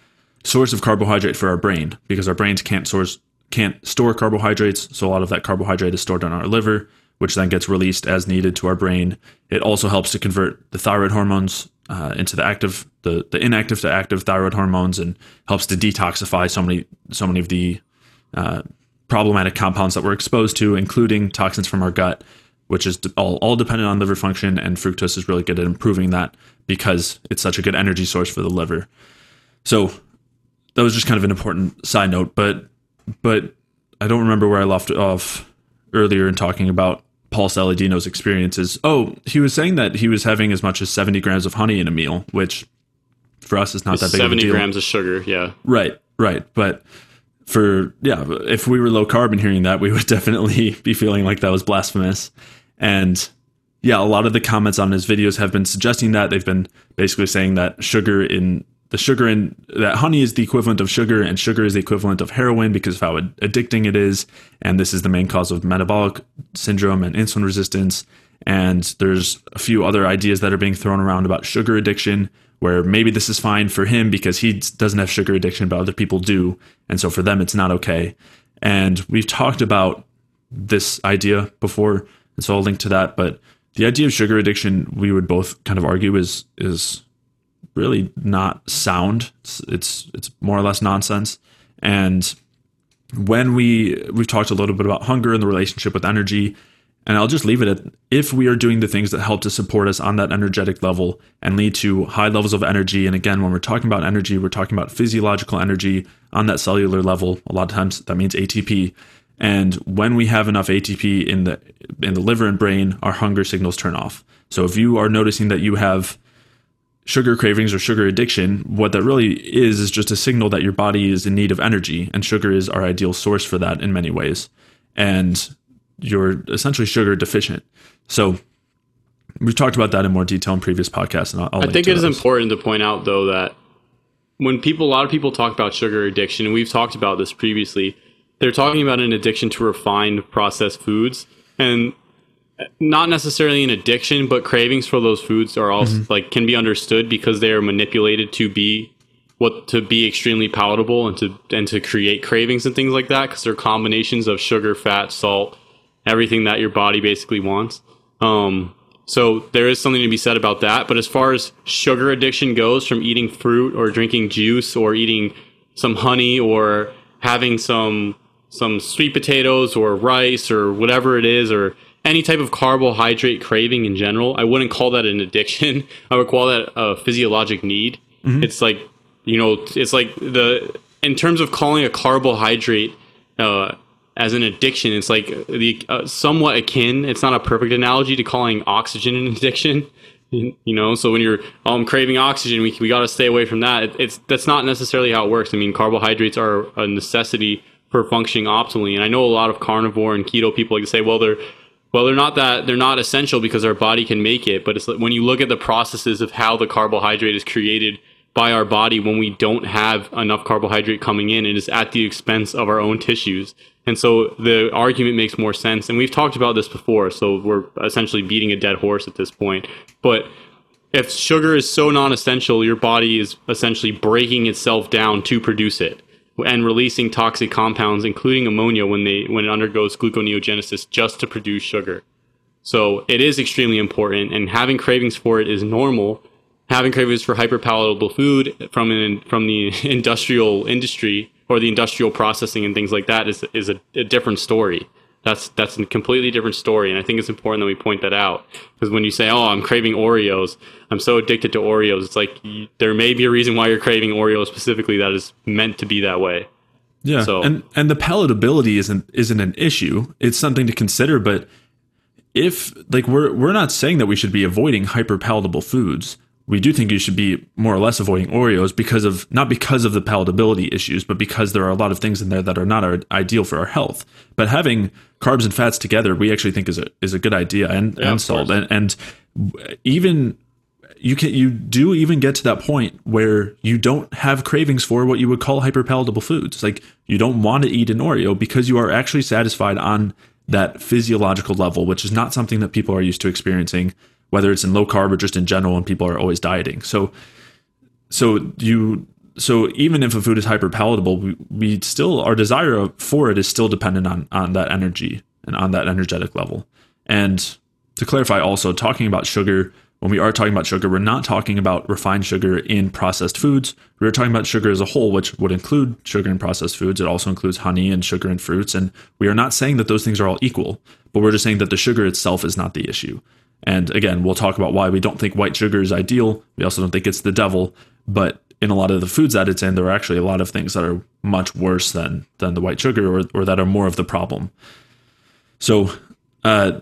source of carbohydrate for our brain because our brains can't source can't store carbohydrates, so a lot of that carbohydrate is stored in our liver, which then gets released as needed to our brain. It also helps to convert the thyroid hormones uh, into the active, the, the inactive to active thyroid hormones, and helps to detoxify so many so many of the uh, problematic compounds that we're exposed to, including toxins from our gut, which is all all dependent on liver function. And fructose is really good at improving that because it's such a good energy source for the liver. So that was just kind of an important side note, but but I don't remember where I left off earlier in talking about Paul Saladino's experiences. Oh, he was saying that he was having as much as 70 grams of honey in a meal, which for us is not that big 70 of a deal.
Seventy grams of sugar, yeah.
Right, right. But for, yeah, if we were low carb and hearing that, we would *laughs* definitely be feeling like that was blasphemous. And yeah, a lot of the comments on his videos have been suggesting that. They've been basically saying that sugar in the sugar in that honey is the equivalent of sugar and sugar is the equivalent of heroin because of how addicting it is. And this is the main cause of metabolic syndrome and insulin resistance. And there's a few other ideas that are being thrown around about sugar addiction where maybe this is fine for him because he doesn't have sugar addiction but other people do. And so for them it's not okay. And we've talked about this idea before. And so I'll link to that. But the idea of sugar addiction we would both kind of argue is is really not sound. It's, it's it's more or less nonsense. And when we we've talked a little bit about hunger and the relationship with energy, and I'll just leave it at if we are doing the things that help to support us on that energetic level and lead to high levels of energy. And again, when we're talking about energy, we're talking about physiological energy on that cellular level. A lot of times that means ATP. And when we have enough ATP in the in the liver and brain, our hunger signals turn off. So if you are noticing that you have sugar cravings or sugar addiction, what that really is is just a signal that your body is in need of energy, and sugar is our ideal source for that in many ways. And you're essentially sugar deficient. So we've talked about that in more detail in previous podcasts, and I'll, I'll
i think it is important to point out though that when people, a lot of people talk about sugar addiction, and we've talked about this previously, they're talking about an addiction to refined processed foods, and not necessarily an addiction, but cravings for those foods are also mm-hmm. like can be understood because they are manipulated to be what to be extremely palatable and to and to create cravings and things like that because they're combinations of sugar, fat, salt, everything that your body basically wants. Um, so there is something to be said about that. But as far as sugar addiction goes, from eating fruit or drinking juice or eating some honey or having some some sweet potatoes or rice or whatever it is or any type of carbohydrate craving in general, I wouldn't call that an addiction. *laughs* I would call that a physiologic need. Mm-hmm. It's like, you know, it's like the, in terms of calling a carbohydrate uh, as an addiction, it's like the uh, somewhat akin. It's not a perfect analogy to calling oxygen an *laughs* addiction. You know, so when you're um, craving oxygen, we, we got to stay away from that. It, it's that's not necessarily how it works. I mean, carbohydrates are a necessity for functioning optimally. And I know a lot of carnivore and keto people like to say, well, they're well, they're not that they're not essential because our body can make it, but it's when you look at the processes of how the carbohydrate is created by our body when we don't have enough carbohydrate coming in, it is at the expense of our own tissues. And so the argument makes more sense. And we've talked about this before, so we're essentially beating a dead horse at this point. But if sugar is so non essential, your body is essentially breaking itself down to produce it and releasing toxic compounds, including ammonia, when they when it undergoes gluconeogenesis, just to produce sugar. So it is extremely important, and having cravings for it is normal. Having cravings for hyperpalatable food from an, from the *laughs* industrial industry or the industrial processing and things like that is is a, a different story that's that's a completely different story and i think it's important that we point that out. Because when you say oh i'm craving oreos i'm so addicted to oreos it's like you, there may be a reason why you're craving oreos specifically that is meant to be that way.
Yeah so and and the palatability isn't isn't an issue. It's something to consider but if like we're we're not saying that we should be avoiding hyper palatable foods we do think you should be more or less avoiding Oreos because of not because of the palatability issues, but because there are a lot of things in there that are not ideal for our health. But having carbs and fats together, we actually think is a is a good idea, and, yeah, and salt, and, and even you can you do even get to that point where you don't have cravings for what you would call hyperpalatable foods. Like you don't want to eat an Oreo because you are actually satisfied on that physiological level, which is not something that people are used to experiencing whether it's in low carb or just in general and people are always dieting. So so you so even if a food is hyper palatable, we, we still our desire for it is still dependent on on that energy and on that energetic level. And to clarify also talking about sugar when we are talking about sugar, we're not talking about refined sugar in processed foods. We're talking about sugar as a whole, which would include sugar in processed foods. It also includes honey and sugar in fruits. And we are not saying that those things are all equal, but we're just saying that the sugar itself is not the issue. And again, we'll talk about why we don't think white sugar is ideal. We also don't think it's the devil. But in a lot of the foods that it's in, there are actually a lot of things that are much worse than than the white sugar or, or that are more of the problem. So uh,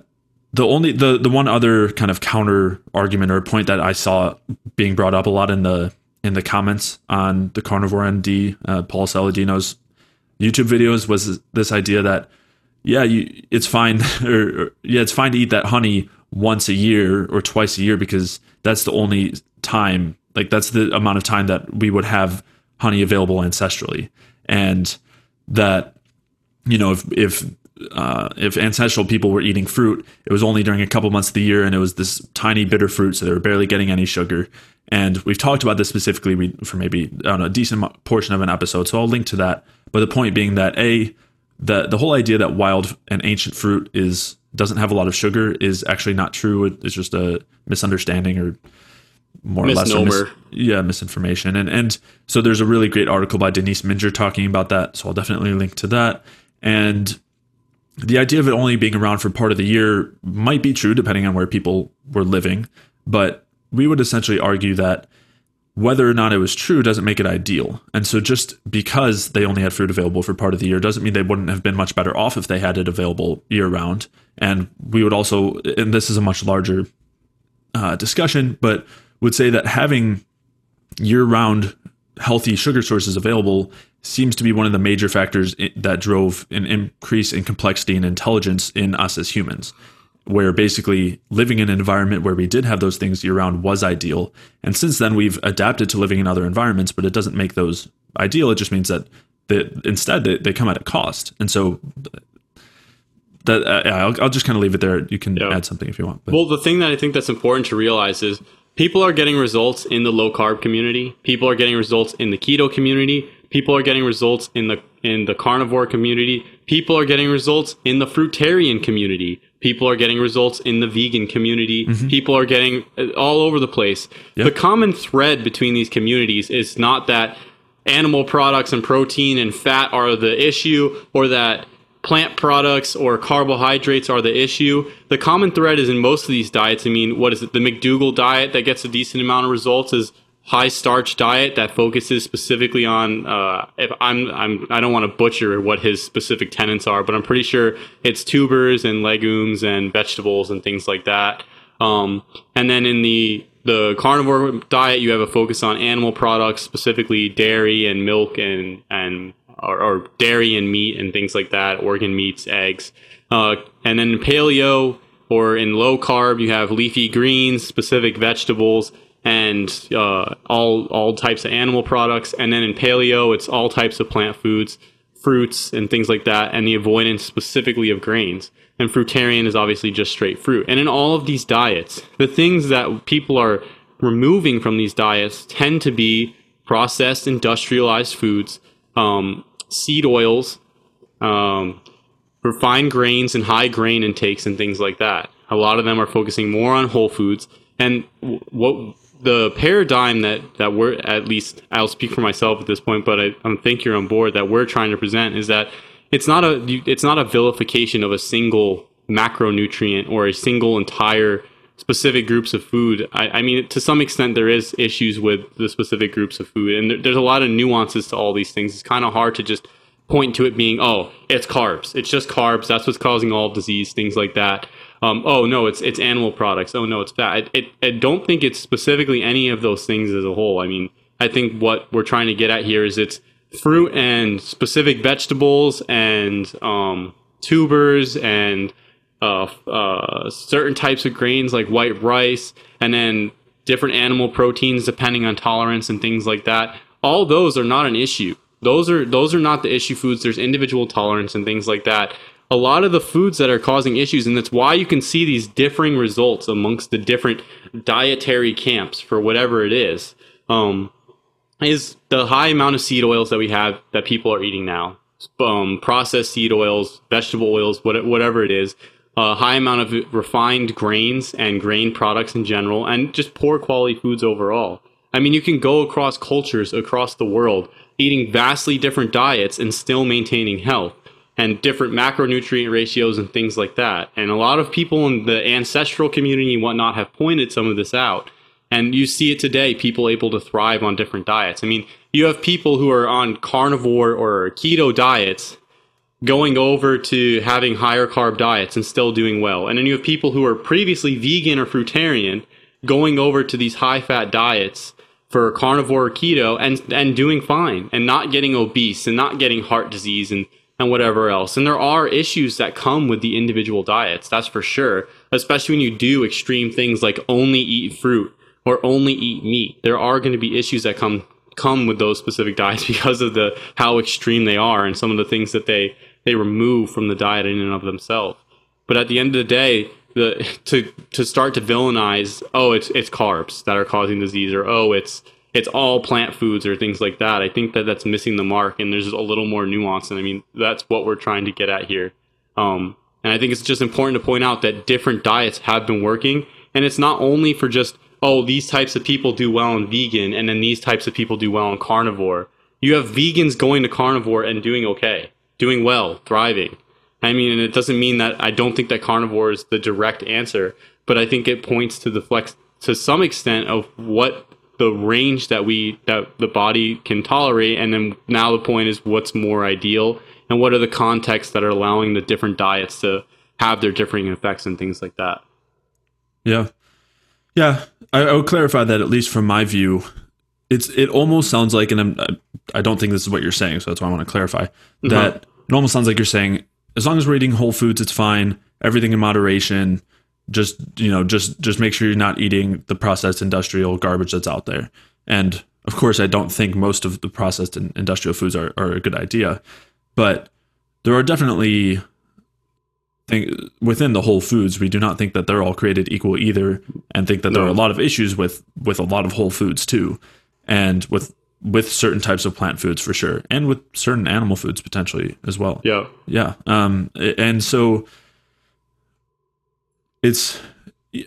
the only the the one other kind of counter argument or point that I saw being brought up a lot in the in the comments on the carnivore MD uh, Paul Saladino's YouTube videos was this idea that yeah you it's fine *laughs* or, or yeah it's fine to eat that honey once a year or twice a year because that's the only time like that's the amount of time that we would have honey available ancestrally. And that you know if if uh, if ancestral people were eating fruit it was only during a couple months of the year and it was this tiny bitter fruit so they were barely getting any sugar. And we've talked about this specifically for maybe I don't know, a decent portion of an episode so i'll link to that. But the point being that a the the whole idea that wild and ancient fruit is doesn't have a lot of sugar is actually not true. It's just a misunderstanding or more Misnomer. or less mis- yeah misinformation and and so there's a really great article by Denise Minger talking about that so I'll definitely link to that and the idea of it only being around for part of the year might be true depending on where people were living but we would essentially argue that whether or not it was true doesn't make it ideal. And so just because they only had fruit available for part of the year doesn't mean they wouldn't have been much better off if they had it available year round. And we would also, and this is a much larger uh, discussion, but would say that having year round healthy sugar sources available seems to be one of the major factors that drove an increase in complexity and intelligence in us as humans where basically living in an environment where we did have those things year round was ideal. And since then, we've adapted to living in other environments, but it doesn't make those ideal. It just means that they, instead they, they come at a cost. And so that uh, I'll, I'll, just kind of leave it there. You can yeah. add something if you want.
But. Well, the thing that I think that's important to realize is people are getting results in the low carb community. People are getting results in the keto community. People are getting results in the in the carnivore community. People are getting results in the fruitarian community. People are getting results in the vegan community. Mm-hmm. People are getting uh, all over the place. Yep. The common thread between these communities is not that animal products and protein and fat are the issue or that plant products or carbohydrates are the issue. The common thread is in most of these diets. I mean, what is it? The McDougall diet that gets a decent amount of results is high starch diet that focuses specifically on uh, if I'm I'm I don't want to butcher what his specific tenets are, but I'm pretty sure it's tubers and legumes and vegetables and things like that. Um, and then in the the carnivore diet, you have a focus on animal products, specifically dairy and milk and and or, or dairy and meat and things like that, organ meats, eggs. Uh, and then paleo or in low carb, you have leafy greens, specific vegetables, and uh, all all types of animal products. And then in paleo, it's all types of plant foods, fruits, and things like that, and the avoidance specifically of grains. And fruitarian is obviously just straight fruit. And in all of these diets, the things that people are removing from these diets tend to be processed, industrialized foods, um, seed oils, um, refined grains, and high grain intakes, and things like that. A lot of them are focusing more on whole foods. And what the paradigm that that we're at least I'll speak for myself at this point, but I, I think you're on board that we're trying to present is that it's not a it's not a vilification of a single macronutrient or a single entire specific groups of food. I, I, mean, to some extent, there is issues with the specific groups of food, and there, there's a lot of nuances to all these things. It's kind of hard to just point to it being, oh, it's carbs. It's just carbs. That's what's causing all disease, things like that um, oh no, it's it's animal products. Oh no, it's fat. I, I don't think it's specifically any of those things as a whole. I mean, I think what we're trying to get at here is it's fruit and specific vegetables and um, tubers and uh, uh, certain types of grains like white rice, and then different animal proteins depending on tolerance and things like that. All those are not an issue. Those are those are not the issue foods. There's individual tolerance and things like that a lot of the foods that are causing issues, and that's why you can see these differing results amongst the different dietary camps for whatever it is. Um, is the high amount of seed oils that we have that people are eating now, um, processed seed oils, vegetable oils, whatever it is, a high amount of refined grains and grain products in general, and just poor quality foods overall. I mean, you can go across cultures across the world eating vastly different diets and still maintaining health and different macronutrient ratios and things like that. And a lot of people in the ancestral community and whatnot have pointed some of this out. And you see it today, people able to thrive on different diets. I mean, you have people who are on carnivore or keto diets going over to having higher carb diets and still doing well. And then you have people who are previously vegan or fruitarian going over to these high fat diets for carnivore or keto and and doing fine and not getting obese and not getting heart disease and and whatever else. And there are issues that come with the individual diets, that's for sure, especially when you do extreme things like only eat fruit or only eat meat. There are going to be issues that come come with those specific *laughs* diets because of the how extreme they are and some of the things that they they remove from the diet in and of themselves. But at the end of the day, the *laughs* to to start to villainize, oh, it's it's carbs that are causing disease, or oh, it's it's all plant foods or things like that. I think that that's missing the mark, and there's a little more nuance. And I mean, that's what we're trying to get at here. Um, and I think it's just important to point out that different diets have been working, and it's not only for just oh these types of people do well in vegan, and then these types of people do well in carnivore. You have vegans going to carnivore and doing okay, doing well, thriving. I mean, and it doesn't mean that I don't think that carnivore is the direct answer, but I think it points to the flex to some extent of what the range that we that the body can tolerate and then now the point is what's more ideal and what are the contexts that are allowing the different diets to have their differing effects and things like that
yeah yeah I, I would clarify that at least from my view it's it almost sounds like and I'm, i don't think this is what you're saying so that's why i want to clarify that uh-huh. it almost sounds like you're saying as long as we're eating whole foods it's fine everything in moderation just you know just just make sure you're not eating the processed industrial garbage that's out there. And of course i don't think most of the processed industrial foods are, are a good idea but there are definitely think within the whole foods we do not think that they're all created equal either and think that no. there are a lot of issues with with a lot of whole foods too and with with certain types of plant foods for sure and with certain animal foods potentially as well.
Yeah.
Yeah um and so it's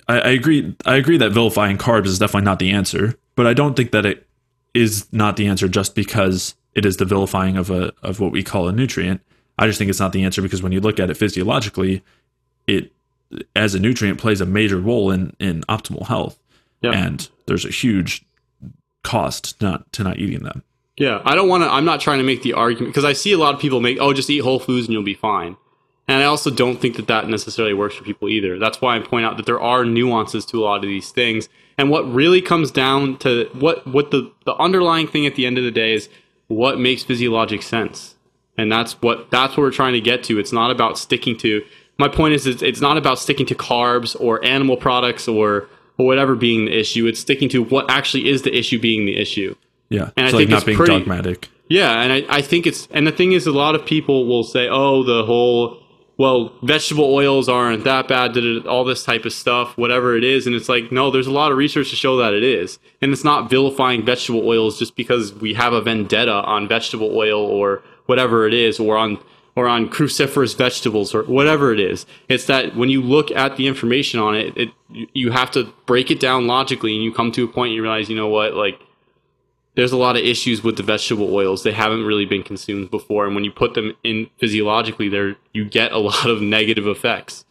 I, I agree I agree that vilifying carbs is definitely not the answer, but I don't think that it is not the answer just because it is the vilifying of a of what we call a nutrient. I just think it's not the answer because when you look at it physiologically, it as a nutrient plays a major role in in optimal health. Yeah. And there's a huge cost not to not eating them.
Yeah, I don't want to I'm not trying to make the argument because I see a lot of people make oh just eat whole foods and you'll be fine. And I also don't think that that necessarily works for people either. That's why I point out that there are nuances to a lot of these things. And what really comes down to what what the the underlying thing at the end of the day is what makes physiologic sense. And that's what that's what we're trying to get to. It's not about sticking to my point is it's, it's not about sticking to carbs or animal products or or whatever being the issue. It's sticking to what actually is the issue being the issue.
Yeah. And I think not it's being pretty, dogmatic.
Yeah, and I, I think it's and the thing is a lot of people will say, Oh, the whole well, vegetable oils aren't that bad, all this type of stuff, whatever it is. And it's like, no, there's a lot of research to show that it is. And it's not vilifying vegetable oils just because we have a vendetta on vegetable oil or whatever it is, or on or on cruciferous vegetables or whatever it is. It's that when you look at the information on it, it you have to break it down logically and you come to a point and you realize, you know what, like there's a lot of issues with the vegetable oils. They haven't really been consumed before, and when you put them in physiologically, there you get a *laughs* lot of negative effects.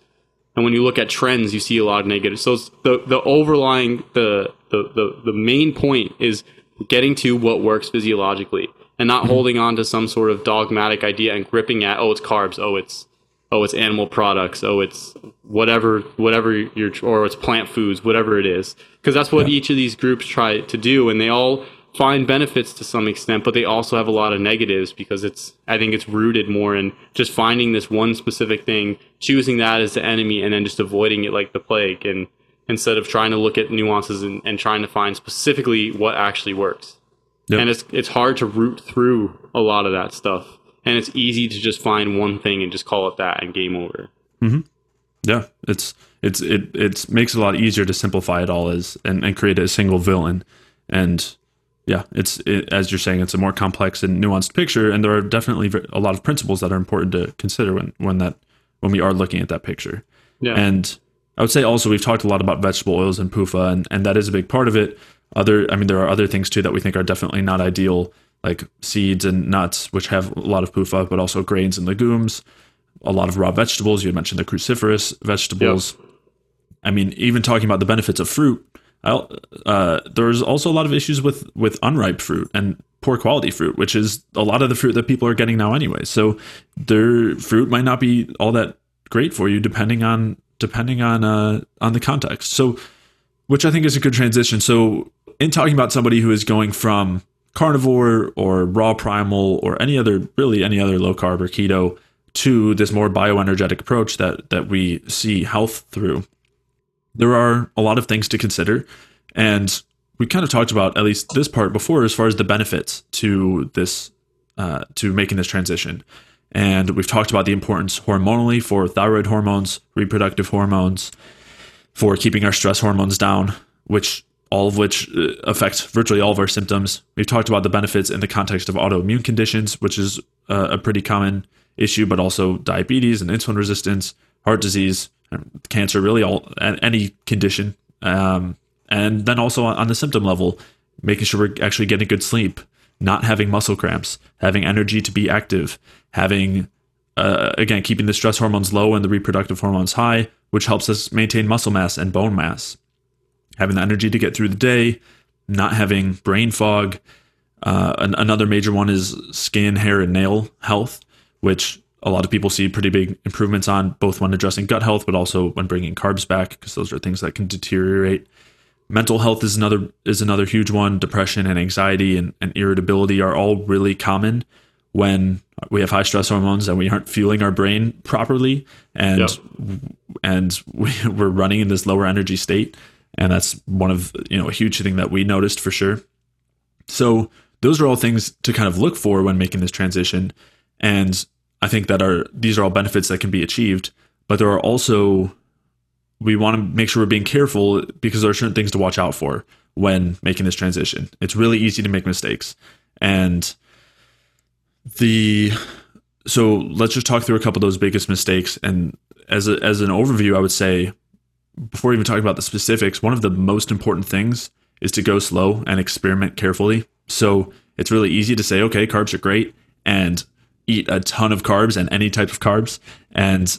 And when you look at trends, you see a lot of negative. So the the overlying the the the, the main point is getting to what works physiologically and not mm-hmm. holding on to some sort of dogmatic idea and gripping at oh it's carbs oh it's oh it's animal products oh it's whatever whatever you're or it's plant foods whatever it is because that's what yeah. each of these groups try to do and they all find benefits to some extent, but they also have a lot of negatives because it's I think it's rooted more in just finding this one specific thing, choosing that as the enemy, and then just avoiding it like the plague, and instead of trying to look at nuances and, and trying to find specifically what actually works. Yep. And it's it's hard to root through a lot of that stuff, and it's easy to just find one thing and just call it that and game over.
Mm-hmm. Yeah, it's it's it it makes it a lot easier to simplify it all as and, and create a single villain and yeah, it's it, as you're saying, it's a more complex and nuanced picture, and there are definitely a lot of principles that are important to consider when when that when we are looking at that picture. Yeah. And I would say also we've talked a lot about vegetable oils and PUFA, and and that is a big part of it. Other, I mean, there are other things too that we think are definitely not ideal, like seeds and nuts, which have a lot of PUFA, but also grains and legumes, a lot of raw vegetables. You mentioned the cruciferous vegetables. Yep. I mean, even talking about the benefits of fruit, uh, there's also a lot of issues with with unripe fruit and poor quality fruit, which is a lot of the fruit that people are getting now anyway. So their fruit might not be all that great for you depending on depending on uh, on the context. So, which I think is a good transition. So, in talking about somebody who is going from carnivore or raw primal or any other really any other low carb or keto to this more bioenergetic approach that that we see health through there are a lot of things to consider. And we kind of talked about at least this part before as far as the benefits to this uh, to making this transition. And we've talked about the importance hormonally for thyroid hormones, reproductive hormones, for keeping our stress hormones down, which all of which affects virtually all of our symptoms. We've talked about the benefits in the context of autoimmune conditions, which is uh, a pretty common issue, but also diabetes and insulin resistance, heart disease, cancer, really all any condition. Um, and then also on the symptom level, making sure we're actually getting good sleep, not having muscle cramps, having energy to be active, having uh, again keeping the stress hormones low and the reproductive hormones high, which helps us maintain muscle mass and bone mass, having the energy to get through the day, not having brain fog. Uh, an, another major one is skin, hair, and nail health, which a lot of people see pretty big improvements on, both when addressing gut health, but also when bringing carbs back, because those are things that can deteriorate. Mental health is another is another huge one. Depression and anxiety and, and irritability are all really common when we have high stress hormones and we aren't fueling our brain properly, and yep. and we, *laughs* we're running in this lower energy state, and that's one of you know a huge thing that we noticed for sure. So those are all things to kind of look for when making this transition, and I think that are these are all benefits that can be achieved, but there are also we want to make sure we're being careful because there are certain things to watch out for when making this transition. It's really easy to make mistakes. And the so let's just talk through a couple of those biggest mistakes and as a, as an overview I would say before even talking about the specifics, one of the most important things is to go slow and experiment carefully. So it's really easy to say, okay, carbs are great and eat a ton of carbs and any type of carbs. And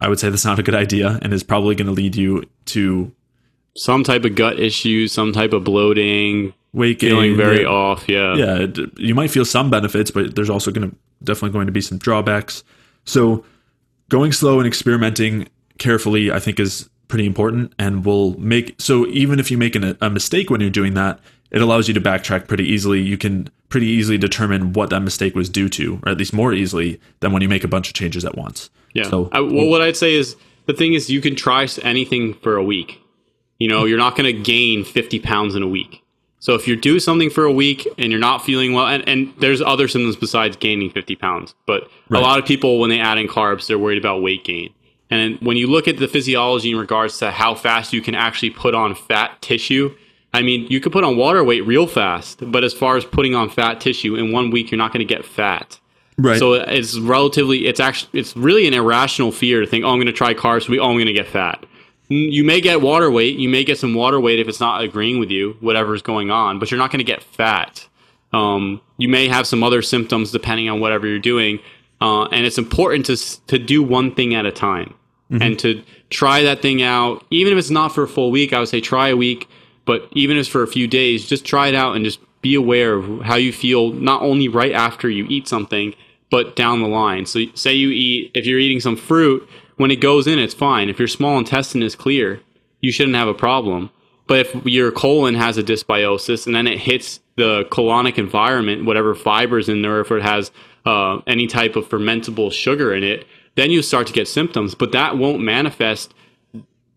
I would say that's not a good idea and is probably going to lead you to
some type of gut issue, some type of bloating,
weight gain,
feeling very yeah. off. Yeah,
yeah. You might feel some benefits, but there's also going to definitely going to be some drawbacks. So going slow and experimenting carefully, I think, is pretty important, and will make so even if you make an, a mistake when you're doing that, it allows you to backtrack pretty easily. You can pretty easily determine what that mistake was due to, or at least more easily than when you make a bunch of changes at once.
Yeah. So, I, well, what I'd say is the thing is you can try anything for a week. You know, you're not going to gain 50 pounds in a week. So if you do something for a week and you're not feeling well, and, and there's other symptoms besides gaining 50 pounds, but right. a lot of people, when they add in carbs, they're worried about weight gain. And when you look at the physiology in regards to how fast you can actually put on fat tissue, I mean, you could put on water weight real fast, but as far as putting on fat tissue in one week, you're not going to get fat. Right. So it's relatively, it's actually, it's really an irrational fear to think, oh, I'm going to try carbs, we, oh, I'm going to get fat. You may get water weight, you may get some water weight if it's not agreeing with you, whatever's going on, but you're not going to get fat. Um, you may have some other symptoms depending on whatever you're doing, uh, and it's important to to do one thing at a time mm-hmm. and to try that thing out. Even if it's not for a full week, I would say try a week, but even if for a few days, just try it out and just be aware of how you feel not only right after you eat something, but down the line. So, say you eat, if you're eating some fruit, when it goes in, it's fine. If your small intestine is clear, you shouldn't have a problem. But if your colon has a dysbiosis and then it hits the colonic environment, whatever fibers in there, if it has uh, any type of fermentable sugar in it, then you start to get symptoms. But that won't manifest.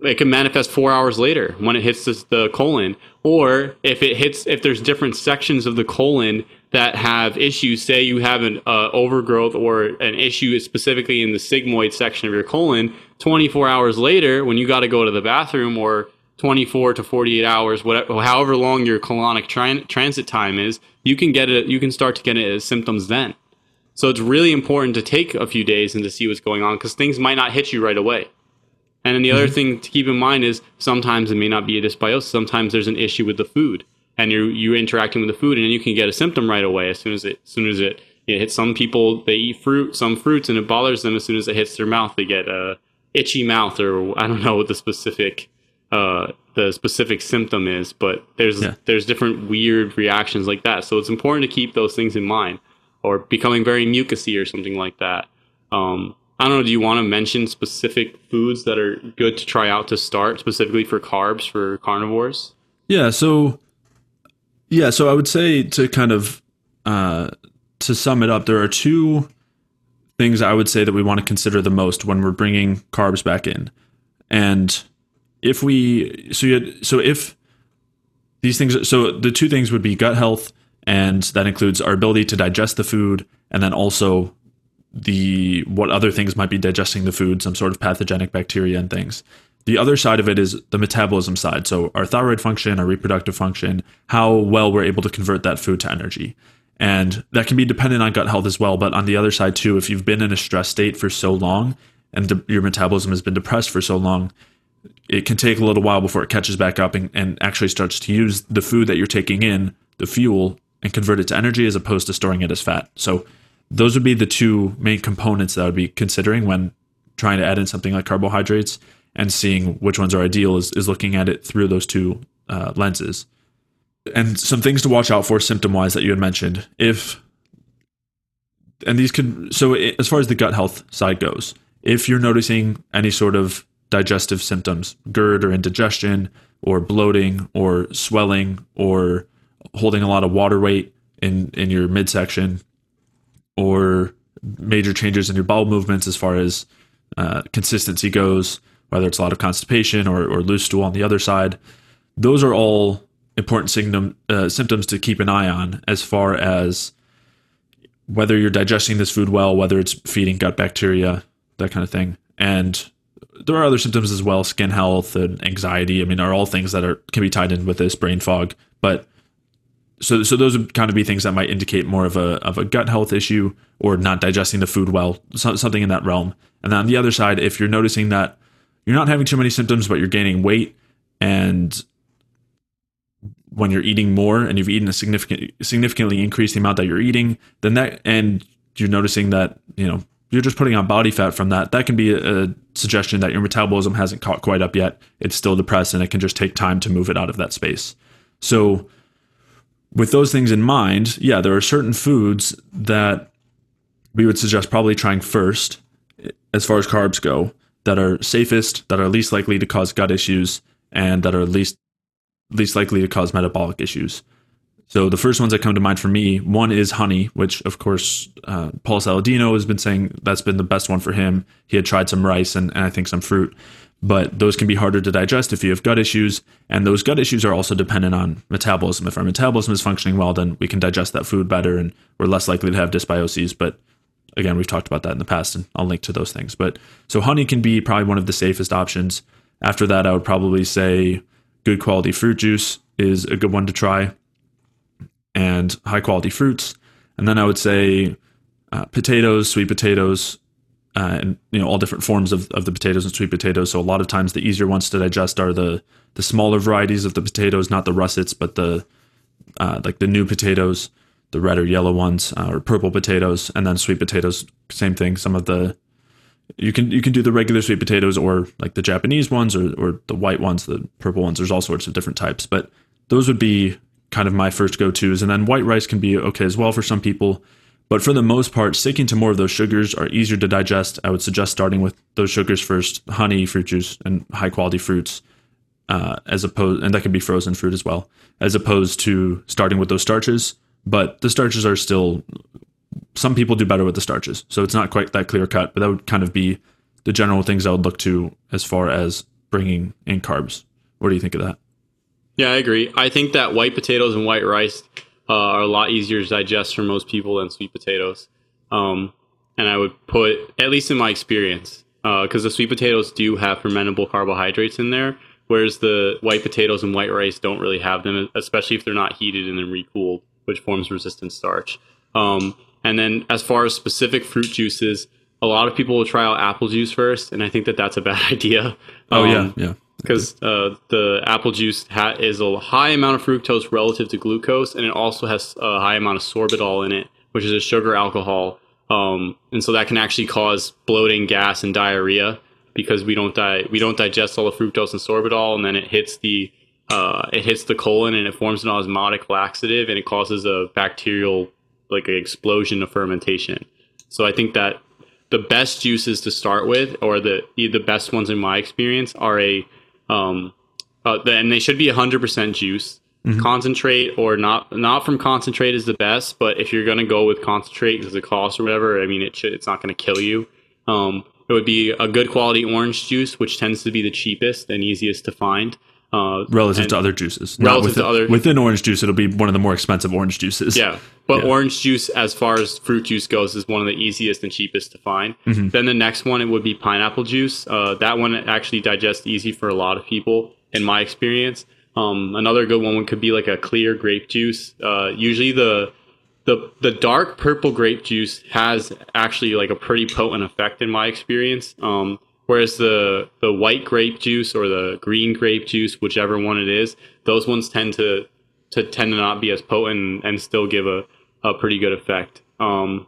It can manifest four hours later when it hits the colon, or if it hits, if there's different sections of the colon that have issues. Say you have an uh, overgrowth or an issue specifically in the sigmoid section of your colon. 24 hours later, when you got to go to the bathroom, or 24 to 48 hours, whatever, however long your colonic tra- transit time is, you can get it. You can start to get it as symptoms then. So it's really important to take a few days and to see what's going on because things might not hit you right away. And then the mm-hmm. other thing to keep in mind is sometimes it may not be a dysbiosis. Sometimes there's an issue with the food, and you're you're interacting with the food, and you can get a symptom right away as soon as it as soon as it it hits. Some people they eat fruit, some fruits, and it bothers them as soon as it hits their mouth. They get a itchy mouth, or I don't know what the specific uh, the specific symptom is, but there's yeah. there's different weird reactions like that. So it's important to keep those things in mind or becoming very mucousy or something like that. Um, I don't know. Do you want to mention specific foods that are good to try out to start, specifically for carbs for carnivores?
Yeah. So, yeah. So I would say to kind of uh, to sum it up, there are two things I would say that we want to consider the most when we're bringing carbs back in, and if we so you had, so if these things so the two things would be gut health and that includes our ability to digest the food and then also the what other things might be digesting the food some sort of pathogenic bacteria and things. The other side of it is the metabolism side. So our thyroid function our reproductive function how well we're able to convert that food to energy. And that can be dependent on gut health as well. But on the other side too if you've been in a stress state for so long and de- your metabolism has been depressed for so long it can take a little while before it catches back up and, and actually starts to use the food that you're taking in the fuel and convert it to energy as opposed to storing it as fat. So those would be the two main components that I would be considering when trying to add in something like carbohydrates and seeing which ones are ideal is, is looking at it through those two uh, lenses. and some things to watch out for symptom wise that you had mentioned. If and these could so as far as the gut health side goes, if you're noticing any sort of digestive symptoms, GERD or indigestion or bloating or swelling or holding a lot of water weight in in your midsection or major changes in your bowel movements as far as uh, consistency goes, whether it's a lot of constipation or, or loose stool on the other side, those are all important symptom, uh, symptoms to keep an eye on as far as whether you're digesting this food well, whether it's feeding gut bacteria, that kind of thing. And there are other symptoms as well, skin health and anxiety. I mean, are all things that are can be tied in with this brain fog. But so so those would kind of be things that might indicate more of a of a gut health issue or not digesting the food well, so, something in that realm. And then on the other side, if you're noticing that you're not having too many symptoms, but you're gaining weight and when you're eating more and you've eaten a significant significantly increased the amount that you're eating, then that and you're noticing that you know you're just putting on body fat from that. That can be a, a suggestion that your metabolism hasn't caught quite up yet. It's still depressed, and it can just take time to move it out of that space. So, with those things in mind, yeah, there are certain foods that we would suggest probably trying first, as far as carbs go, that are safest, that are least likely to cause gut issues, and that are least least likely to cause metabolic issues. So the first ones that come to mind for me, one is honey, which of course uh, Paul Saladino has been saying that's been the best one for him. He had tried some rice and, and I think some fruit, but those can be harder to digest if you have gut issues, and those gut issues are also dependent on metabolism. If our metabolism is functioning well, then we can digest that food better, and we're less likely to have dysbioses. But again, we've talked about that in the past, and I'll link to those things. But so honey can be probably one of the safest options. After that, I would probably say good quality fruit juice is a good one to try, and high quality fruits. And then I would say uh, potatoes, sweet potatoes, uh, and you know all different forms of, of the potatoes and sweet potatoes. So a lot of times the easier ones to digest are the the smaller varieties of the potatoes, not the russets, but the uh, like the new potatoes, the red or yellow ones, uh, or purple potatoes, and then sweet potatoes. Same thing. Some of the you can you can do the regular sweet potatoes or like the Japanese ones or or the white ones, the purple ones. There's all sorts of different types, but those would be kind of my first go tos. And then white rice can be okay as well for some people. But for the most part, sticking to more of those sugars are easier to digest. I would suggest starting with those sugars first honey, fruit juice, and high quality fruits, uh, as opposed, and that can be frozen fruit as well, as opposed to starting with those starches. But the starches are still some people do better with the starches. So it's not quite that clear cut, but that would kind of be the general things I would look to as far as bringing in carbs. What do you think of that?
Yeah, I agree. I think that white potatoes and white rice uh, are a lot easier to digest for most people than sweet potatoes. Um, and I would put, at least in my experience, because uh, the sweet potatoes do have fermentable carbohydrates in there, whereas the white potatoes and white rice don't really have them, especially if they're not heated and then recooled, which forms resistant starch. Um, and then as far as specific fruit juices, a lot of people will try out apple juice first, and I think that that's a bad *laughs* idea.
Oh um, yeah, yeah.
Because uh, the apple juice ha- is a high amount of fructose relative to glucose, and it also has a high amount of sorbitol in it, which is a sugar alcohol. Um, and so that can actually cause bloating, gas, and diarrhea because we don't di- we don't digest all the fructose and sorbitol, and then it hits the uh, it hits the colon and it forms an osmotic laxative, and it causes a bacterial like an explosion of fermentation. So I think that the best juices to start with, or the the best ones in my experience, are a um, uh, and they should be 100% juice. Mm-hmm. Concentrate or not not from concentrate is the best, but if you're gonna go with concentrate because it costs or whatever, I mean it should it's not gonna kill you. Um, it would be a good quality orange juice, which tends to be the cheapest and easiest to find.
Uh, relative to other juices.
Relative within, to other
within orange juice, it'll be one of the more expensive orange juices.
Yeah, but yeah. orange juice, as far as fruit juice goes, is one of the easiest and cheapest to find.
Mm-hmm.
Then the next one it would be pineapple juice. Uh, that one actually digests easy for a lot of people, in my experience. Um, another good one could be like a clear grape juice. Uh, usually the the the dark purple grape juice has actually like a pretty potent effect in my experience. Um, Whereas the the white grape juice or the green grape juice, whichever one it is, those ones tend to to tend to not be as potent and still give a, a pretty good effect. Um,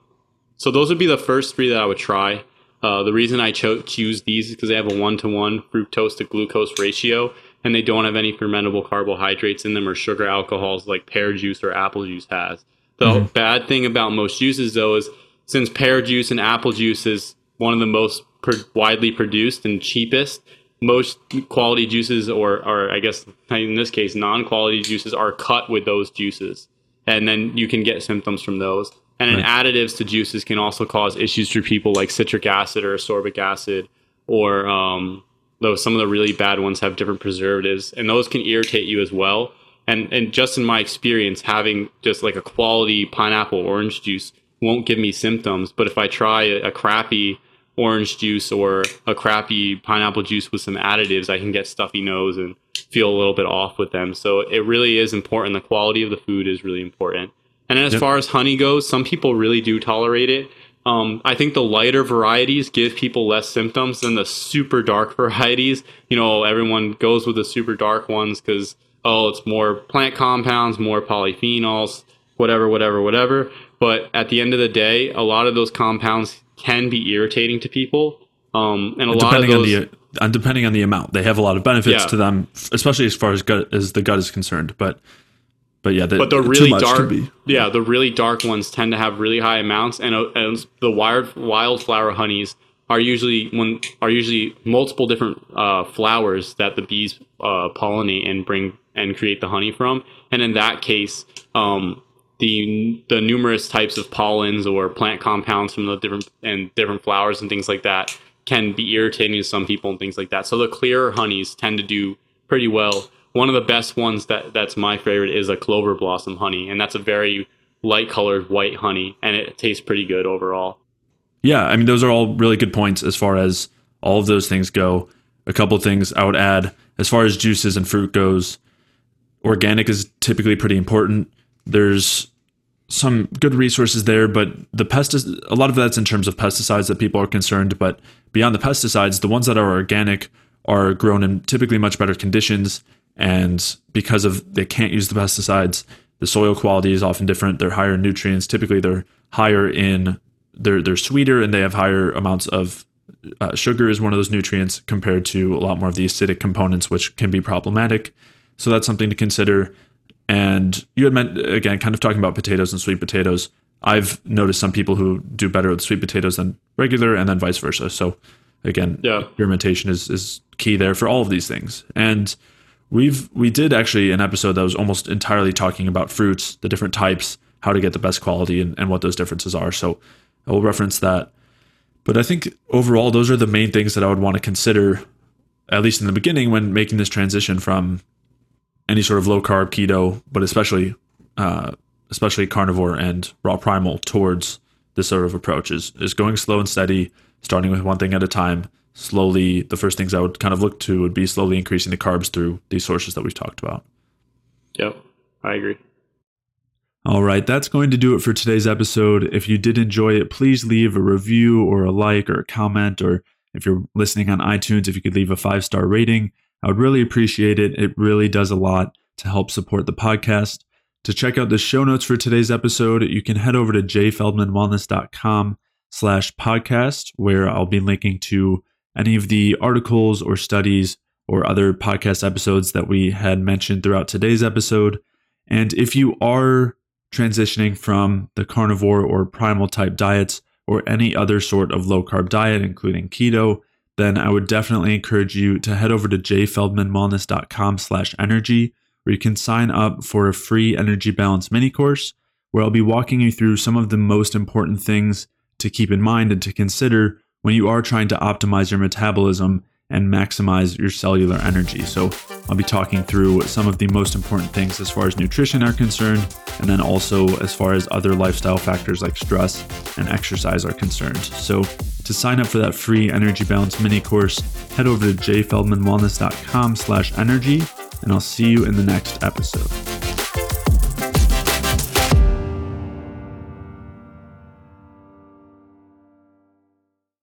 so those would be the first three that I would try. Uh, the reason I cho- choose these is because they have a one to one fructose to glucose ratio, and they don't have any fermentable carbohydrates in them or sugar alcohols like pear juice or apple juice has. The mm-hmm. bad thing about most juices, though, is since pear juice and apple juice is one of the most pro- widely produced and cheapest, most quality juices, or, or I guess in this case, non quality juices, are cut with those juices. And then you can get symptoms from those. And right. additives to juices can also cause issues for people like citric acid or ascorbic acid, or um, though some of the really bad ones have different preservatives, and those can irritate you as well. And and just in my experience, having just like a quality pineapple orange juice won't give me symptoms. But if I try a, a crappy orange juice or a crappy pineapple juice with some additives, I can get stuffy nose and feel a little bit off with them. So it really is important. The quality of the food is really important. And as yep. far as honey goes, some people really do tolerate it. Um, I think the lighter varieties give people less symptoms than the super dark *laughs* varieties. You know, everyone goes with the super dark ones because, oh, it's more plant compounds, more polyphenols, whatever, whatever, whatever. But at the end of the day, a lot of those compounds can be irritating to people. Um, and a lot of those,
on the, and depending on the amount, they have a lot of benefits yeah. to them, especially as far as gut as the gut is concerned. But but yeah, the,
but the really dark, yeah, the really dark ones tend to have really high amounts, and, uh, and the wild wildflower honeys are usually when are usually multiple different uh, flowers that the bees uh, pollinate and bring and create the honey from, and in that case, um, the the numerous types of pollens or plant compounds from the different and different flowers and things like that can be irritating to some people and things like that. So the clearer honeys tend to do pretty well one of the best ones that that's my favorite is a clover blossom honey, and that's a very light colored white honey, and it tastes pretty good overall.
Yeah, I mean those are all really good points as far as all of those things go. A couple things I would add as far as juices and fruit goes, organic is typically pretty important. There's some good resources there, but the pestic a lot of that's in terms of pesticides that people are concerned. But beyond the pesticides, the ones that are organic are grown in typically much better conditions and because of they can't use the pesticides, the soil quality is often different. They're higher in nutrients. Typically, they're higher in they're they're sweeter and they have higher amounts of uh, sugar is one of those nutrients compared to a lot more of the acidic components, which can be problematic. So that's something to consider. And you had meant again, kind of talking about potatoes and sweet potatoes. I've noticed some people who do better with sweet potatoes than regular, and then vice versa. So again, yeah. experimentation is is key there for all of these things. And We've we did actually an episode that was almost entirely talking about fruits, the different types, how to get the best quality, and, and what those differences are. So I will reference that. But I think overall, those are the main things that I would want to consider, at least in the beginning, when making this transition from any sort of low carb keto, but especially uh, especially carnivore and raw primal towards this sort of approach is, is going slow and steady, starting with one thing at a time, slowly the first things I would kind of look to would be slowly increasing the carbs through these sources that we've talked about.
Yep, I agree.
All right, that's going to do it for today's episode. If you did enjoy it, please leave a review or a like or a comment, or if you're listening on iTunes, if you could leave a five star rating, I would really appreciate it. It really does a lot to help support the podcast. To check out the show notes for today's episode, you can head over to jayfeldmanwellness.com slash podcast, where I'll be linking to any of the articles or studies or other podcast episodes that we had mentioned throughout today's episode. And if you are transitioning from the carnivore or primal type diets or any other sort of low carb diet, including keto, then I would definitely encourage you to head over to jayfeldmanwellness.com slash energy, where you can sign up for a free energy balance mini course, where I'll be walking you through some of the most important things to keep in mind and to consider when you are trying to optimize your metabolism and maximize your cellular energy. So, I'll be talking through some of the most important things as far as nutrition are concerned, and then also as far as other lifestyle factors like stress and exercise are concerned. So, to sign up for that free energy balance mini course, head over to jayfeldmanwellness.com/energy, and I'll see you in the next episode.